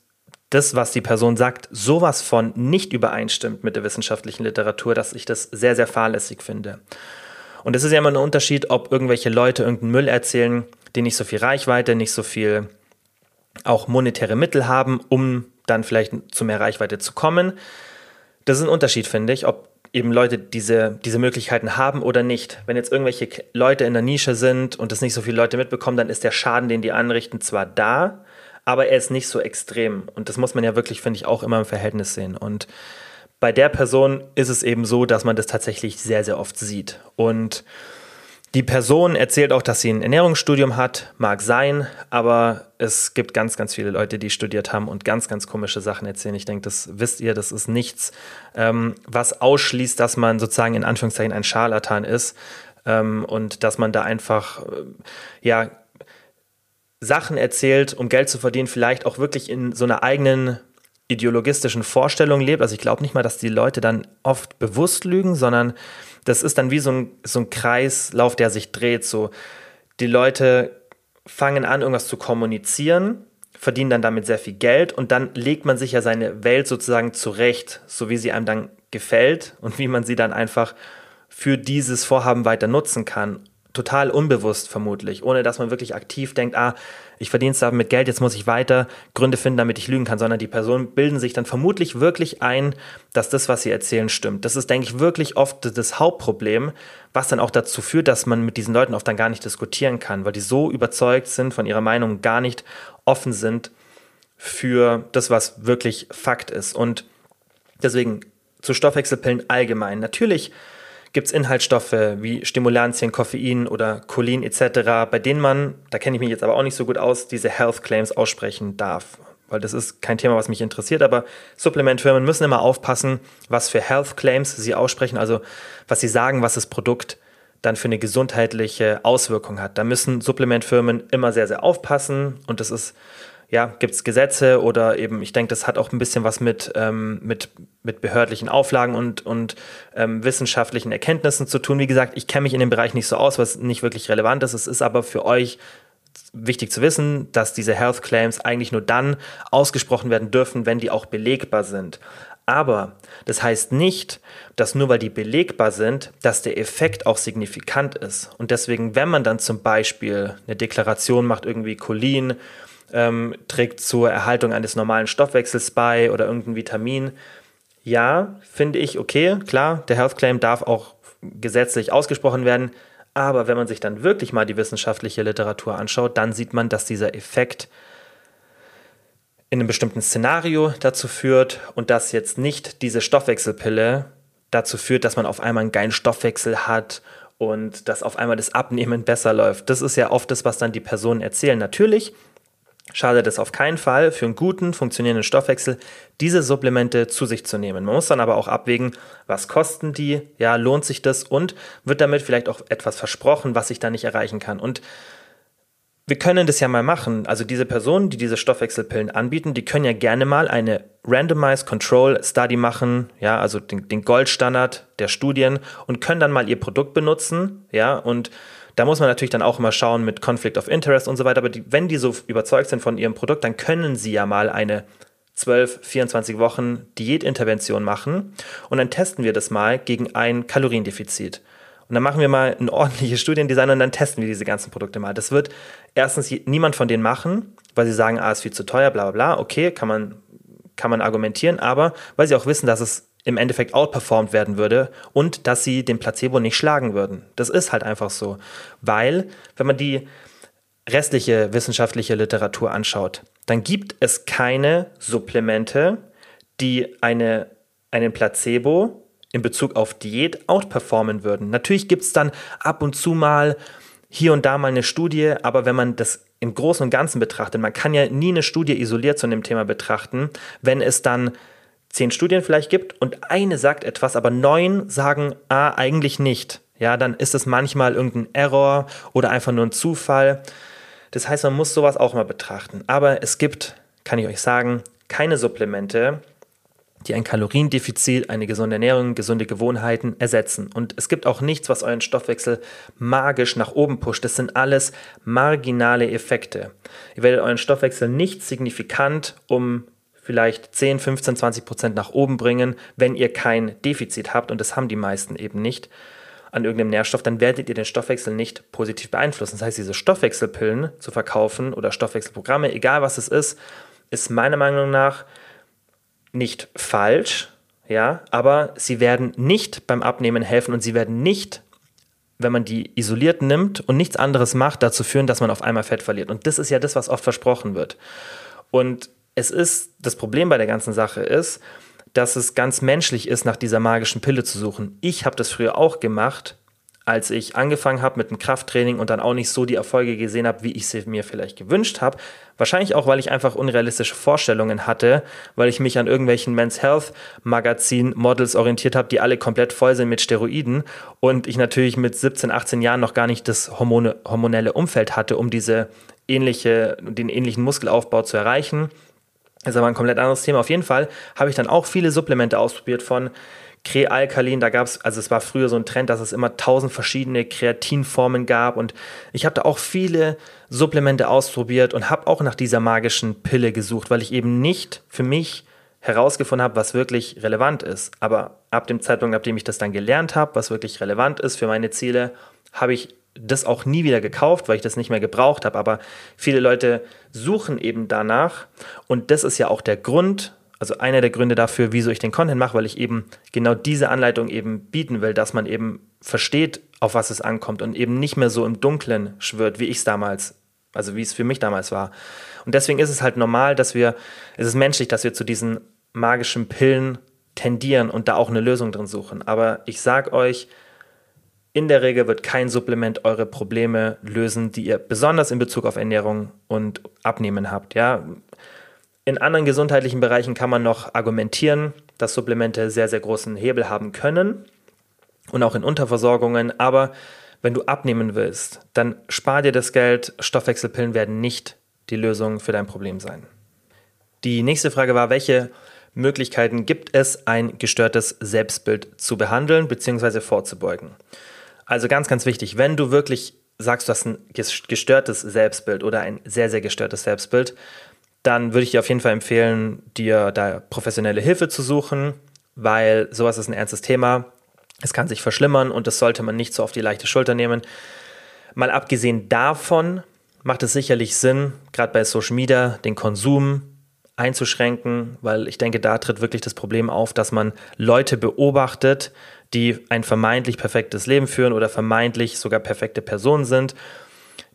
S1: das, was die Person sagt, sowas von nicht übereinstimmt mit der wissenschaftlichen Literatur, dass ich das sehr, sehr fahrlässig finde. Und es ist ja immer ein Unterschied, ob irgendwelche Leute irgendeinen Müll erzählen, die nicht so viel Reichweite, nicht so viel auch monetäre Mittel haben, um dann vielleicht zu mehr Reichweite zu kommen. Das ist ein Unterschied, finde ich, ob eben Leute diese, diese Möglichkeiten haben oder nicht. Wenn jetzt irgendwelche Leute in der Nische sind und das nicht so viele Leute mitbekommen, dann ist der Schaden, den die anrichten, zwar da, aber er ist nicht so extrem. Und das muss man ja wirklich, finde ich, auch immer im Verhältnis sehen. Und bei der Person ist es eben so, dass man das tatsächlich sehr, sehr oft sieht. Und die Person erzählt auch, dass sie ein Ernährungsstudium hat, mag sein, aber es gibt ganz, ganz viele Leute, die studiert haben und ganz, ganz komische Sachen erzählen. Ich denke, das wisst ihr, das ist nichts, ähm, was ausschließt, dass man sozusagen in Anführungszeichen ein Scharlatan ist ähm, und dass man da einfach, äh, ja, Sachen erzählt, um Geld zu verdienen, vielleicht auch wirklich in so einer eigenen ideologistischen Vorstellung lebt. Also ich glaube nicht mal, dass die Leute dann oft bewusst lügen, sondern das ist dann wie so ein, so ein Kreislauf, der sich dreht. So, die Leute fangen an, irgendwas zu kommunizieren, verdienen dann damit sehr viel Geld und dann legt man sich ja seine Welt sozusagen zurecht, so wie sie einem dann gefällt und wie man sie dann einfach für dieses Vorhaben weiter nutzen kann total unbewusst vermutlich, ohne dass man wirklich aktiv denkt, ah, ich verdiene es damit Geld, jetzt muss ich weiter Gründe finden, damit ich lügen kann, sondern die Personen bilden sich dann vermutlich wirklich ein, dass das, was sie erzählen, stimmt. Das ist, denke ich, wirklich oft das Hauptproblem, was dann auch dazu führt, dass man mit diesen Leuten oft dann gar nicht diskutieren kann, weil die so überzeugt sind von ihrer Meinung, gar nicht offen sind für das, was wirklich Fakt ist. Und deswegen zu Stoffwechselpillen allgemein. Natürlich gibt es Inhaltsstoffe wie Stimulantien, Koffein oder Cholin etc., bei denen man, da kenne ich mich jetzt aber auch nicht so gut aus, diese Health Claims aussprechen darf. Weil das ist kein Thema, was mich interessiert, aber Supplementfirmen müssen immer aufpassen, was für Health Claims sie aussprechen, also was sie sagen, was das Produkt dann für eine gesundheitliche Auswirkung hat. Da müssen Supplementfirmen immer sehr, sehr aufpassen und das ist ja, gibt es Gesetze oder eben, ich denke, das hat auch ein bisschen was mit, ähm, mit, mit behördlichen Auflagen und, und ähm, wissenschaftlichen Erkenntnissen zu tun. Wie gesagt, ich kenne mich in dem Bereich nicht so aus, was nicht wirklich relevant ist. Es ist aber für euch wichtig zu wissen, dass diese Health Claims eigentlich nur dann ausgesprochen werden dürfen, wenn die auch belegbar sind. Aber das heißt nicht, dass nur weil die belegbar sind, dass der Effekt auch signifikant ist. Und deswegen, wenn man dann zum Beispiel eine Deklaration macht, irgendwie Cholin ähm, trägt zur Erhaltung eines normalen Stoffwechsels bei oder irgendein Vitamin. Ja, finde ich okay, klar, der Health Claim darf auch gesetzlich ausgesprochen werden, aber wenn man sich dann wirklich mal die wissenschaftliche Literatur anschaut, dann sieht man, dass dieser Effekt in einem bestimmten Szenario dazu führt und dass jetzt nicht diese Stoffwechselpille dazu führt, dass man auf einmal einen geilen Stoffwechsel hat und dass auf einmal das Abnehmen besser läuft. Das ist ja oft das, was dann die Personen erzählen. Natürlich schadet es auf keinen Fall für einen guten, funktionierenden Stoffwechsel, diese Supplemente zu sich zu nehmen. Man muss dann aber auch abwägen, was kosten die, ja, lohnt sich das und wird damit vielleicht auch etwas versprochen, was ich da nicht erreichen kann. Und wir können das ja mal machen. Also diese Personen, die diese Stoffwechselpillen anbieten, die können ja gerne mal eine Randomized Control Study machen, ja, also den, den Goldstandard der Studien und können dann mal ihr Produkt benutzen, ja, und da muss man natürlich dann auch immer schauen mit Conflict of Interest und so weiter. Aber die, wenn die so überzeugt sind von ihrem Produkt, dann können sie ja mal eine 12, 24 Wochen Diätintervention machen und dann testen wir das mal gegen ein Kaloriendefizit. Und dann machen wir mal ein ordentliches Studiendesign und dann testen wir diese ganzen Produkte mal. Das wird erstens niemand von denen machen, weil sie sagen, ah, ist viel zu teuer, bla bla bla. Okay, kann man, kann man argumentieren, aber weil sie auch wissen, dass es im Endeffekt outperformed werden würde und dass sie den Placebo nicht schlagen würden. Das ist halt einfach so. Weil, wenn man die restliche wissenschaftliche Literatur anschaut, dann gibt es keine Supplemente, die eine, einen Placebo in Bezug auf Diät outperformen würden. Natürlich gibt es dann ab und zu mal hier und da mal eine Studie, aber wenn man das im Großen und Ganzen betrachtet, man kann ja nie eine Studie isoliert zu dem Thema betrachten, wenn es dann zehn Studien vielleicht gibt und eine sagt etwas, aber neun sagen, ah, eigentlich nicht. Ja, dann ist es manchmal irgendein Error oder einfach nur ein Zufall. Das heißt, man muss sowas auch mal betrachten. Aber es gibt, kann ich euch sagen, keine Supplemente, die ein Kaloriendefizit, eine gesunde Ernährung, gesunde Gewohnheiten ersetzen. Und es gibt auch nichts, was euren Stoffwechsel magisch nach oben pusht. Das sind alles marginale Effekte. Ihr werdet euren Stoffwechsel nicht signifikant um vielleicht 10, 15, 20 Prozent nach oben bringen, wenn ihr kein Defizit habt. Und das haben die meisten eben nicht an irgendeinem Nährstoff, dann werdet ihr den Stoffwechsel nicht positiv beeinflussen. Das heißt, diese Stoffwechselpillen zu verkaufen oder Stoffwechselprogramme, egal was es ist, ist meiner Meinung nach nicht falsch, ja, aber sie werden nicht beim Abnehmen helfen und sie werden nicht, wenn man die isoliert nimmt und nichts anderes macht, dazu führen, dass man auf einmal Fett verliert. Und das ist ja das, was oft versprochen wird. Und es ist, das Problem bei der ganzen Sache ist, dass es ganz menschlich ist, nach dieser magischen Pille zu suchen. Ich habe das früher auch gemacht, als ich angefangen habe mit dem Krafttraining und dann auch nicht so die Erfolge gesehen habe, wie ich sie mir vielleicht gewünscht habe. Wahrscheinlich auch, weil ich einfach unrealistische Vorstellungen hatte, weil ich mich an irgendwelchen Men's Health Magazin Models orientiert habe, die alle komplett voll sind mit Steroiden und ich natürlich mit 17, 18 Jahren noch gar nicht das Hormone, hormonelle Umfeld hatte, um diese ähnliche, den ähnlichen Muskelaufbau zu erreichen. Ist aber ein komplett anderes Thema. Auf jeden Fall habe ich dann auch viele Supplemente ausprobiert von Krealkalin. Da gab es, also es war früher so ein Trend, dass es immer tausend verschiedene Kreatinformen gab. Und ich habe da auch viele Supplemente ausprobiert und habe auch nach dieser magischen Pille gesucht, weil ich eben nicht für mich herausgefunden habe, was wirklich relevant ist. Aber ab dem Zeitpunkt, ab dem ich das dann gelernt habe, was wirklich relevant ist für meine Ziele, habe ich das auch nie wieder gekauft, weil ich das nicht mehr gebraucht habe. Aber viele Leute suchen eben danach. Und das ist ja auch der Grund, also einer der Gründe dafür, wieso ich den Content mache, weil ich eben genau diese Anleitung eben bieten will, dass man eben versteht, auf was es ankommt und eben nicht mehr so im Dunkeln schwört, wie ich es damals, also wie es für mich damals war. Und deswegen ist es halt normal, dass wir, es ist menschlich, dass wir zu diesen magischen Pillen tendieren und da auch eine Lösung drin suchen. Aber ich sag euch, in der Regel wird kein Supplement eure Probleme lösen, die ihr besonders in Bezug auf Ernährung und Abnehmen habt. Ja? In anderen gesundheitlichen Bereichen kann man noch argumentieren, dass Supplemente sehr, sehr großen Hebel haben können und auch in Unterversorgungen. Aber wenn du abnehmen willst, dann spar dir das Geld. Stoffwechselpillen werden nicht die Lösung für dein Problem sein. Die nächste Frage war, welche Möglichkeiten gibt es, ein gestörtes Selbstbild zu behandeln bzw. vorzubeugen? Also ganz, ganz wichtig, wenn du wirklich sagst, du hast ein gestörtes Selbstbild oder ein sehr, sehr gestörtes Selbstbild, dann würde ich dir auf jeden Fall empfehlen, dir da professionelle Hilfe zu suchen, weil sowas ist ein ernstes Thema. Es kann sich verschlimmern und das sollte man nicht so auf die leichte Schulter nehmen. Mal abgesehen davon macht es sicherlich Sinn, gerade bei Social Media, den Konsum einzuschränken, weil ich denke, da tritt wirklich das Problem auf, dass man Leute beobachtet, die ein vermeintlich perfektes Leben führen oder vermeintlich sogar perfekte Personen sind,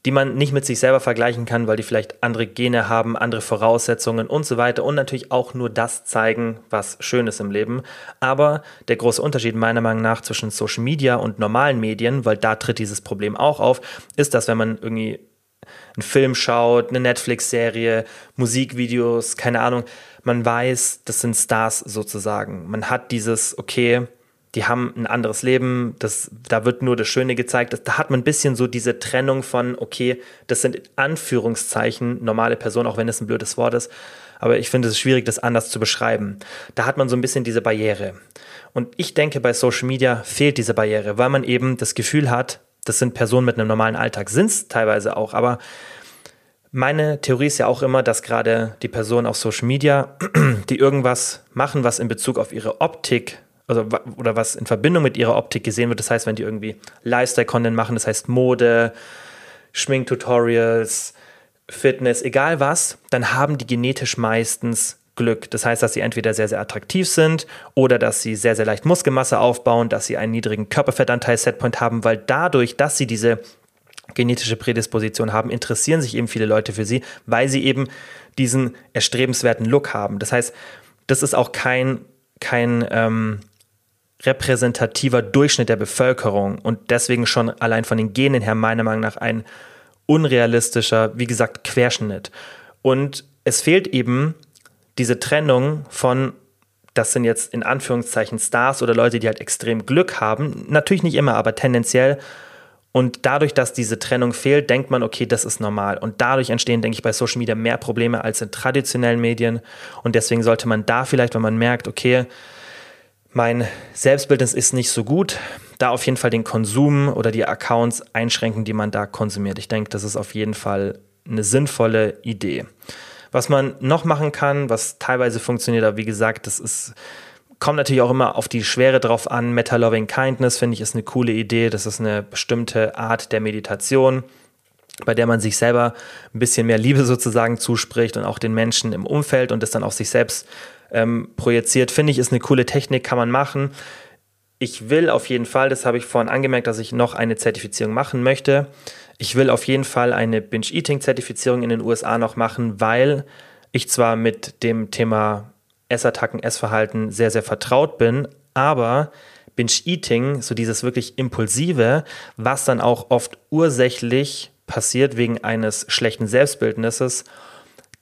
S1: die man nicht mit sich selber vergleichen kann, weil die vielleicht andere Gene haben, andere Voraussetzungen und so weiter und natürlich auch nur das zeigen, was schön ist im Leben. Aber der große Unterschied meiner Meinung nach zwischen Social Media und normalen Medien, weil da tritt dieses Problem auch auf, ist, dass wenn man irgendwie einen Film schaut, eine Netflix-Serie, Musikvideos, keine Ahnung, man weiß, das sind Stars sozusagen. Man hat dieses, okay, die haben ein anderes Leben, das, da wird nur das Schöne gezeigt. Das, da hat man ein bisschen so diese Trennung von, okay, das sind in Anführungszeichen normale Personen, auch wenn es ein blödes Wort ist. Aber ich finde es schwierig, das anders zu beschreiben. Da hat man so ein bisschen diese Barriere. Und ich denke, bei Social Media fehlt diese Barriere, weil man eben das Gefühl hat, das sind Personen mit einem normalen Alltag, sind es teilweise auch, aber meine Theorie ist ja auch immer, dass gerade die Personen auf Social Media, die irgendwas machen, was in Bezug auf ihre Optik also, oder was in Verbindung mit ihrer Optik gesehen wird. Das heißt, wenn die irgendwie Lifestyle-Content machen, das heißt Mode, Schminktutorials, Fitness, egal was, dann haben die genetisch meistens Glück. Das heißt, dass sie entweder sehr, sehr attraktiv sind oder dass sie sehr, sehr leicht Muskelmasse aufbauen, dass sie einen niedrigen Körperfettanteil Setpoint haben, weil dadurch, dass sie diese genetische Prädisposition haben, interessieren sich eben viele Leute für sie, weil sie eben diesen erstrebenswerten Look haben. Das heißt, das ist auch kein, kein ähm, repräsentativer Durchschnitt der Bevölkerung und deswegen schon allein von den Genen her meiner Meinung nach ein unrealistischer, wie gesagt, Querschnitt. Und es fehlt eben diese Trennung von das sind jetzt in Anführungszeichen Stars oder Leute, die halt extrem Glück haben. Natürlich nicht immer, aber tendenziell. Und dadurch, dass diese Trennung fehlt, denkt man, okay, das ist normal. Und dadurch entstehen, denke ich, bei Social Media mehr Probleme als in traditionellen Medien. Und deswegen sollte man da vielleicht, wenn man merkt, okay, mein Selbstbildnis ist nicht so gut, da auf jeden Fall den Konsum oder die Accounts einschränken, die man da konsumiert. Ich denke, das ist auf jeden Fall eine sinnvolle Idee. Was man noch machen kann, was teilweise funktioniert, aber wie gesagt, das ist kommt natürlich auch immer auf die Schwere drauf an. Meta Loving Kindness finde ich ist eine coole Idee. Das ist eine bestimmte Art der Meditation, bei der man sich selber ein bisschen mehr Liebe sozusagen zuspricht und auch den Menschen im Umfeld und das dann auch sich selbst ähm, projiziert. Finde ich ist eine coole Technik, kann man machen. Ich will auf jeden Fall, das habe ich vorhin angemerkt, dass ich noch eine Zertifizierung machen möchte. Ich will auf jeden Fall eine Binge-Eating-Zertifizierung in den USA noch machen, weil ich zwar mit dem Thema Essattacken, Essverhalten sehr, sehr vertraut bin, aber Binge-Eating, so dieses wirklich Impulsive, was dann auch oft ursächlich passiert wegen eines schlechten Selbstbildnisses,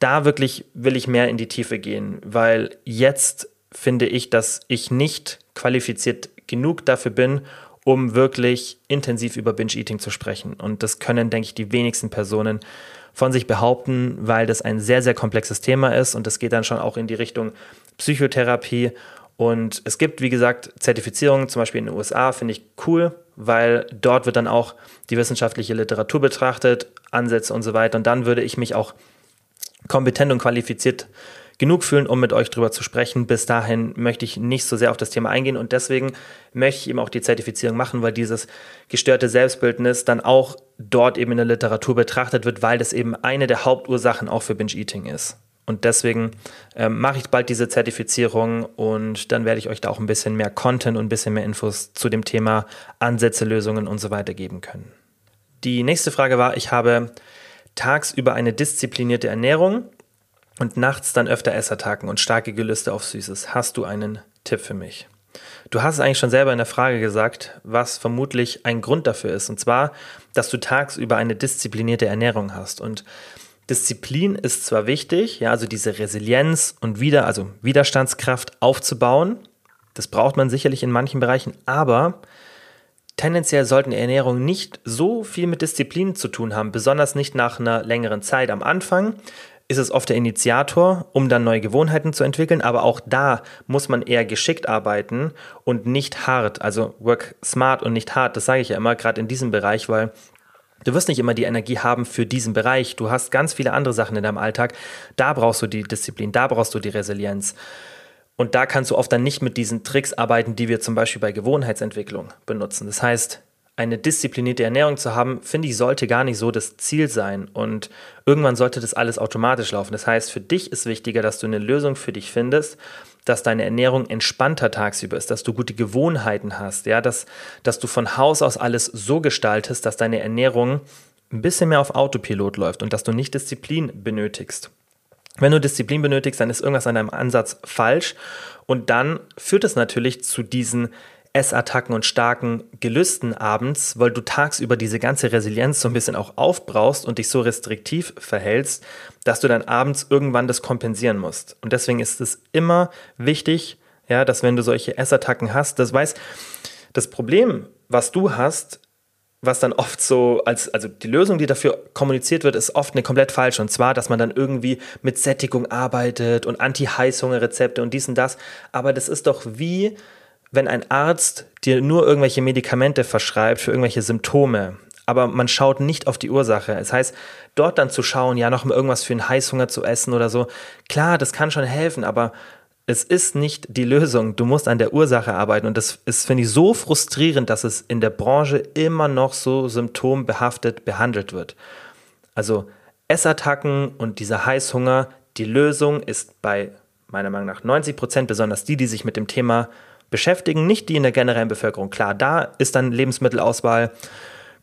S1: da wirklich will ich mehr in die Tiefe gehen, weil jetzt finde ich, dass ich nicht qualifiziert genug dafür bin, um wirklich intensiv über Binge-Eating zu sprechen. Und das können, denke ich, die wenigsten Personen von sich behaupten, weil das ein sehr, sehr komplexes Thema ist und das geht dann schon auch in die Richtung Psychotherapie. Und es gibt, wie gesagt, Zertifizierungen, zum Beispiel in den USA, finde ich cool, weil dort wird dann auch die wissenschaftliche Literatur betrachtet, Ansätze und so weiter. Und dann würde ich mich auch kompetent und qualifiziert genug fühlen, um mit euch darüber zu sprechen. Bis dahin möchte ich nicht so sehr auf das Thema eingehen und deswegen möchte ich eben auch die Zertifizierung machen, weil dieses gestörte Selbstbildnis dann auch dort eben in der Literatur betrachtet wird, weil das eben eine der Hauptursachen auch für Binge-Eating ist. Und deswegen ähm, mache ich bald diese Zertifizierung und dann werde ich euch da auch ein bisschen mehr Content und ein bisschen mehr Infos zu dem Thema Ansätze, Lösungen und so weiter geben können. Die nächste Frage war, ich habe tagsüber eine disziplinierte Ernährung und nachts dann öfter Essattacken und starke Gelüste auf Süßes. Hast du einen Tipp für mich? Du hast es eigentlich schon selber in der Frage gesagt, was vermutlich ein Grund dafür ist. Und zwar, dass du tagsüber eine disziplinierte Ernährung hast. Und Disziplin ist zwar wichtig, ja, also diese Resilienz und wieder, also Widerstandskraft aufzubauen. Das braucht man sicherlich in manchen Bereichen, aber tendenziell sollten Ernährung nicht so viel mit Disziplin zu tun haben, besonders nicht nach einer längeren Zeit. Am Anfang ist es oft der Initiator, um dann neue Gewohnheiten zu entwickeln, aber auch da muss man eher geschickt arbeiten und nicht hart, also work smart und nicht hart, das sage ich ja immer, gerade in diesem Bereich, weil Du wirst nicht immer die Energie haben für diesen Bereich. Du hast ganz viele andere Sachen in deinem Alltag. Da brauchst du die Disziplin, da brauchst du die Resilienz. Und da kannst du oft dann nicht mit diesen Tricks arbeiten, die wir zum Beispiel bei Gewohnheitsentwicklung benutzen. Das heißt, eine disziplinierte Ernährung zu haben, finde ich, sollte gar nicht so das Ziel sein. Und irgendwann sollte das alles automatisch laufen. Das heißt, für dich ist wichtiger, dass du eine Lösung für dich findest, dass deine Ernährung entspannter tagsüber ist, dass du gute Gewohnheiten hast, ja, dass, dass du von Haus aus alles so gestaltest, dass deine Ernährung ein bisschen mehr auf Autopilot läuft und dass du nicht Disziplin benötigst. Wenn du Disziplin benötigst, dann ist irgendwas an deinem Ansatz falsch und dann führt es natürlich zu diesen Essattacken und starken Gelüsten abends, weil du tagsüber diese ganze Resilienz so ein bisschen auch aufbrauchst und dich so restriktiv verhältst, dass du dann abends irgendwann das kompensieren musst. Und deswegen ist es immer wichtig, ja, dass wenn du solche Essattacken hast, das weiß, das Problem, was du hast, was dann oft so als, also die Lösung, die dafür kommuniziert wird, ist oft eine komplett falsche. Und zwar, dass man dann irgendwie mit Sättigung arbeitet und Anti-Heißhunger-Rezepte und dies und das. Aber das ist doch wie, wenn ein Arzt dir nur irgendwelche Medikamente verschreibt für irgendwelche Symptome, aber man schaut nicht auf die Ursache. Das heißt, dort dann zu schauen, ja, noch mal irgendwas für einen Heißhunger zu essen oder so, klar, das kann schon helfen, aber es ist nicht die Lösung. Du musst an der Ursache arbeiten. Und das ist, finde ich, so frustrierend, dass es in der Branche immer noch so symptombehaftet behandelt wird. Also Essattacken und dieser Heißhunger, die Lösung ist bei meiner Meinung nach 90 Prozent, besonders die, die sich mit dem Thema beschäftigen, nicht die in der generellen Bevölkerung. Klar, da ist dann Lebensmittelauswahl,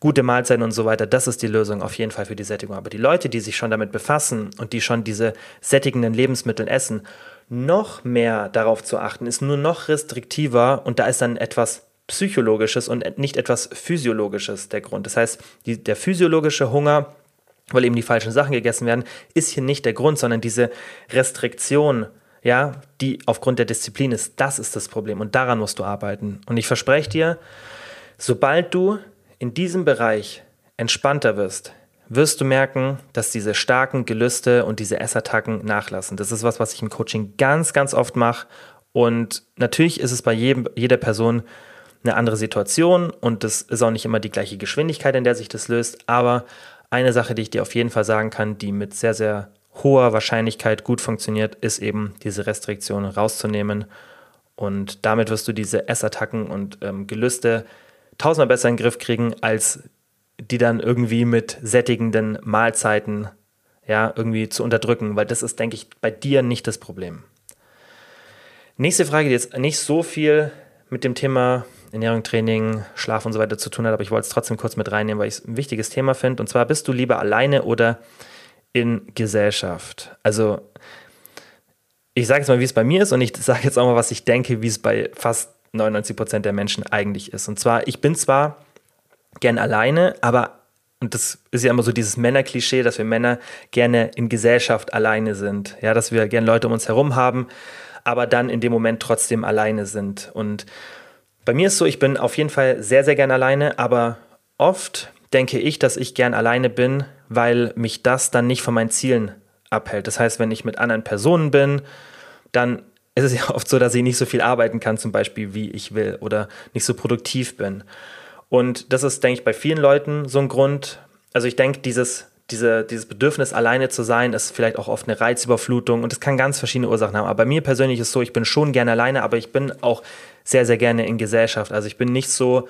S1: gute Mahlzeiten und so weiter, das ist die Lösung auf jeden Fall für die Sättigung. Aber die Leute, die sich schon damit befassen und die schon diese sättigenden Lebensmittel essen, noch mehr darauf zu achten, ist nur noch restriktiver und da ist dann etwas psychologisches und nicht etwas physiologisches der Grund. Das heißt, die, der physiologische Hunger, weil eben die falschen Sachen gegessen werden, ist hier nicht der Grund, sondern diese Restriktion ja, die aufgrund der Disziplin ist. Das ist das Problem und daran musst du arbeiten. Und ich verspreche dir, sobald du in diesem Bereich entspannter wirst, wirst du merken, dass diese starken Gelüste und diese Essattacken nachlassen. Das ist was, was ich im Coaching ganz, ganz oft mache. Und natürlich ist es bei jedem, jeder Person eine andere Situation und das ist auch nicht immer die gleiche Geschwindigkeit, in der sich das löst. Aber eine Sache, die ich dir auf jeden Fall sagen kann, die mit sehr, sehr hoher Wahrscheinlichkeit gut funktioniert, ist eben diese Restriktion rauszunehmen. Und damit wirst du diese Essattacken und ähm, Gelüste tausendmal besser in den Griff kriegen, als die dann irgendwie mit sättigenden Mahlzeiten ja, irgendwie zu unterdrücken, weil das ist, denke ich, bei dir nicht das Problem. Nächste Frage, die jetzt nicht so viel mit dem Thema Ernährung, Training, Schlaf und so weiter zu tun hat, aber ich wollte es trotzdem kurz mit reinnehmen, weil ich es ein wichtiges Thema finde. Und zwar, bist du lieber alleine oder in Gesellschaft? Also, ich sage jetzt mal, wie es bei mir ist und ich sage jetzt auch mal, was ich denke, wie es bei fast 99 Prozent der Menschen eigentlich ist. Und zwar, ich bin zwar gern alleine, aber, und das ist ja immer so dieses Männerklischee, dass wir Männer gerne in Gesellschaft alleine sind. Ja, dass wir gern Leute um uns herum haben, aber dann in dem Moment trotzdem alleine sind. Und bei mir ist so, ich bin auf jeden Fall sehr, sehr gern alleine, aber oft denke ich, dass ich gern alleine bin, weil mich das dann nicht von meinen Zielen abhält. Das heißt, wenn ich mit anderen Personen bin, dann ist es ja oft so, dass ich nicht so viel arbeiten kann, zum Beispiel, wie ich will oder nicht so produktiv bin. Und das ist, denke ich, bei vielen Leuten so ein Grund. Also ich denke, dieses, diese, dieses Bedürfnis, alleine zu sein, ist vielleicht auch oft eine Reizüberflutung und es kann ganz verschiedene Ursachen haben. Aber bei mir persönlich ist es so, ich bin schon gerne alleine, aber ich bin auch sehr, sehr gerne in Gesellschaft. Also ich bin nicht so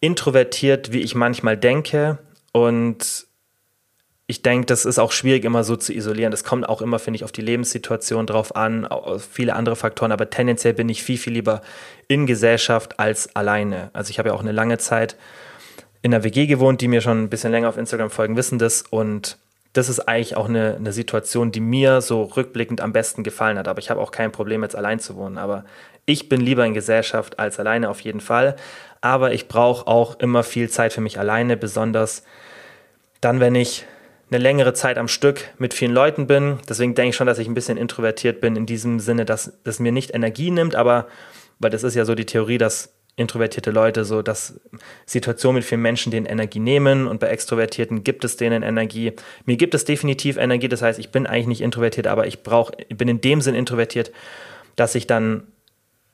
S1: introvertiert, wie ich manchmal denke. Und ich denke, das ist auch schwierig, immer so zu isolieren. Das kommt auch immer, finde ich, auf die Lebenssituation drauf an, auf viele andere Faktoren. Aber tendenziell bin ich viel, viel lieber in Gesellschaft als alleine. Also ich habe ja auch eine lange Zeit in einer WG gewohnt, die mir schon ein bisschen länger auf Instagram folgen, wissen das. Und das ist eigentlich auch eine, eine Situation, die mir so rückblickend am besten gefallen hat. Aber ich habe auch kein Problem, jetzt allein zu wohnen. Aber ich bin lieber in Gesellschaft als alleine auf jeden Fall. Aber ich brauche auch immer viel Zeit für mich alleine, besonders dann, wenn ich eine längere Zeit am Stück mit vielen Leuten bin. Deswegen denke ich schon, dass ich ein bisschen introvertiert bin, in diesem Sinne, dass das mir nicht Energie nimmt, aber, weil das ist ja so die Theorie, dass introvertierte Leute so, dass Situationen mit vielen Menschen denen Energie nehmen und bei Extrovertierten gibt es denen Energie. Mir gibt es definitiv Energie, das heißt, ich bin eigentlich nicht introvertiert, aber ich brauche, bin in dem Sinn introvertiert, dass ich dann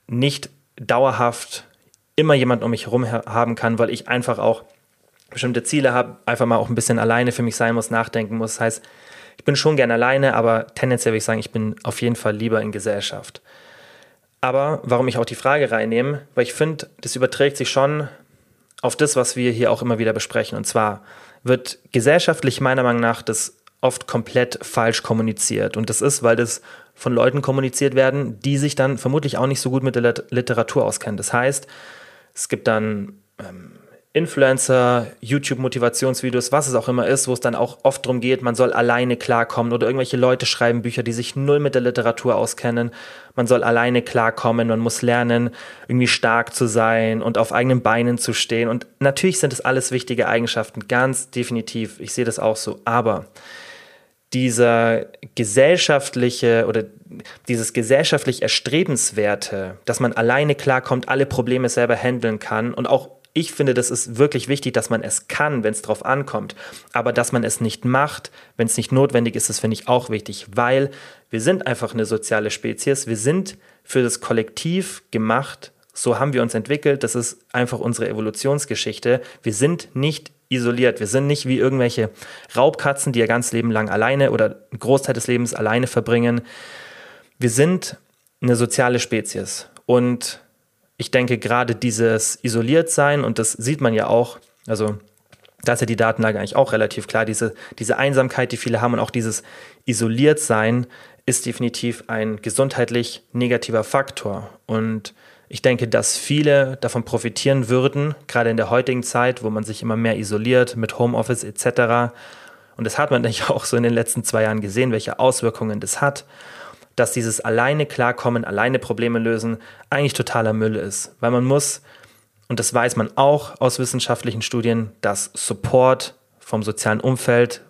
S1: nicht dauerhaft immer jemand um mich herum haben kann, weil ich einfach auch bestimmte Ziele habe, einfach mal auch ein bisschen alleine für mich sein muss, nachdenken muss. Das heißt, ich bin schon gern alleine, aber tendenziell würde ich sagen, ich bin auf jeden Fall lieber in Gesellschaft. Aber warum ich auch die Frage reinnehme, weil ich finde, das überträgt sich schon auf das, was wir hier auch immer wieder besprechen. Und zwar wird gesellschaftlich meiner Meinung nach das oft komplett falsch kommuniziert. Und das ist, weil das von Leuten kommuniziert werden, die sich dann vermutlich auch nicht so gut mit der Literatur auskennen. Das heißt, es gibt dann ähm, Influencer, YouTube-Motivationsvideos, was es auch immer ist, wo es dann auch oft darum geht, man soll alleine klarkommen oder irgendwelche Leute schreiben Bücher, die sich null mit der Literatur auskennen. Man soll alleine klarkommen, man muss lernen, irgendwie stark zu sein und auf eigenen Beinen zu stehen. Und natürlich sind es alles wichtige Eigenschaften, ganz definitiv. Ich sehe das auch so. Aber dieser gesellschaftliche oder dieses gesellschaftlich Erstrebenswerte, dass man alleine klarkommt, alle Probleme selber handeln kann und auch ich finde, das ist wirklich wichtig, dass man es kann, wenn es drauf ankommt. Aber dass man es nicht macht, wenn es nicht notwendig ist, das finde ich auch wichtig, weil wir sind einfach eine soziale Spezies. Wir sind für das Kollektiv gemacht. So haben wir uns entwickelt. Das ist einfach unsere Evolutionsgeschichte. Wir sind nicht isoliert. Wir sind nicht wie irgendwelche Raubkatzen, die ihr ganz Leben lang alleine oder einen Großteil des Lebens alleine verbringen. Wir sind eine soziale Spezies. Und ich denke, gerade dieses Isoliertsein, und das sieht man ja auch, also da ist ja die Datenlage eigentlich auch relativ klar, diese, diese Einsamkeit, die viele haben und auch dieses Isoliertsein ist definitiv ein gesundheitlich negativer Faktor. Und ich denke, dass viele davon profitieren würden, gerade in der heutigen Zeit, wo man sich immer mehr isoliert mit Homeoffice etc. Und das hat man eigentlich auch so in den letzten zwei Jahren gesehen, welche Auswirkungen das hat dass dieses alleine klarkommen, alleine Probleme lösen eigentlich totaler Müll ist. Weil man muss, und das weiß man auch aus wissenschaftlichen Studien, dass Support vom sozialen Umfeld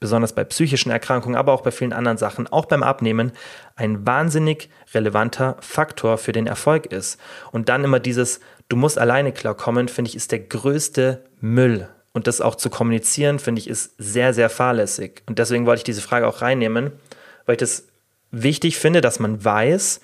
S1: besonders bei psychischen Erkrankungen, aber auch bei vielen anderen Sachen, auch beim Abnehmen, ein wahnsinnig relevanter Faktor für den Erfolg ist. Und dann immer dieses, du musst alleine klarkommen, finde ich, ist der größte Müll. Und das auch zu kommunizieren, finde ich, ist sehr, sehr fahrlässig. Und deswegen wollte ich diese Frage auch reinnehmen, weil ich das wichtig finde, dass man weiß,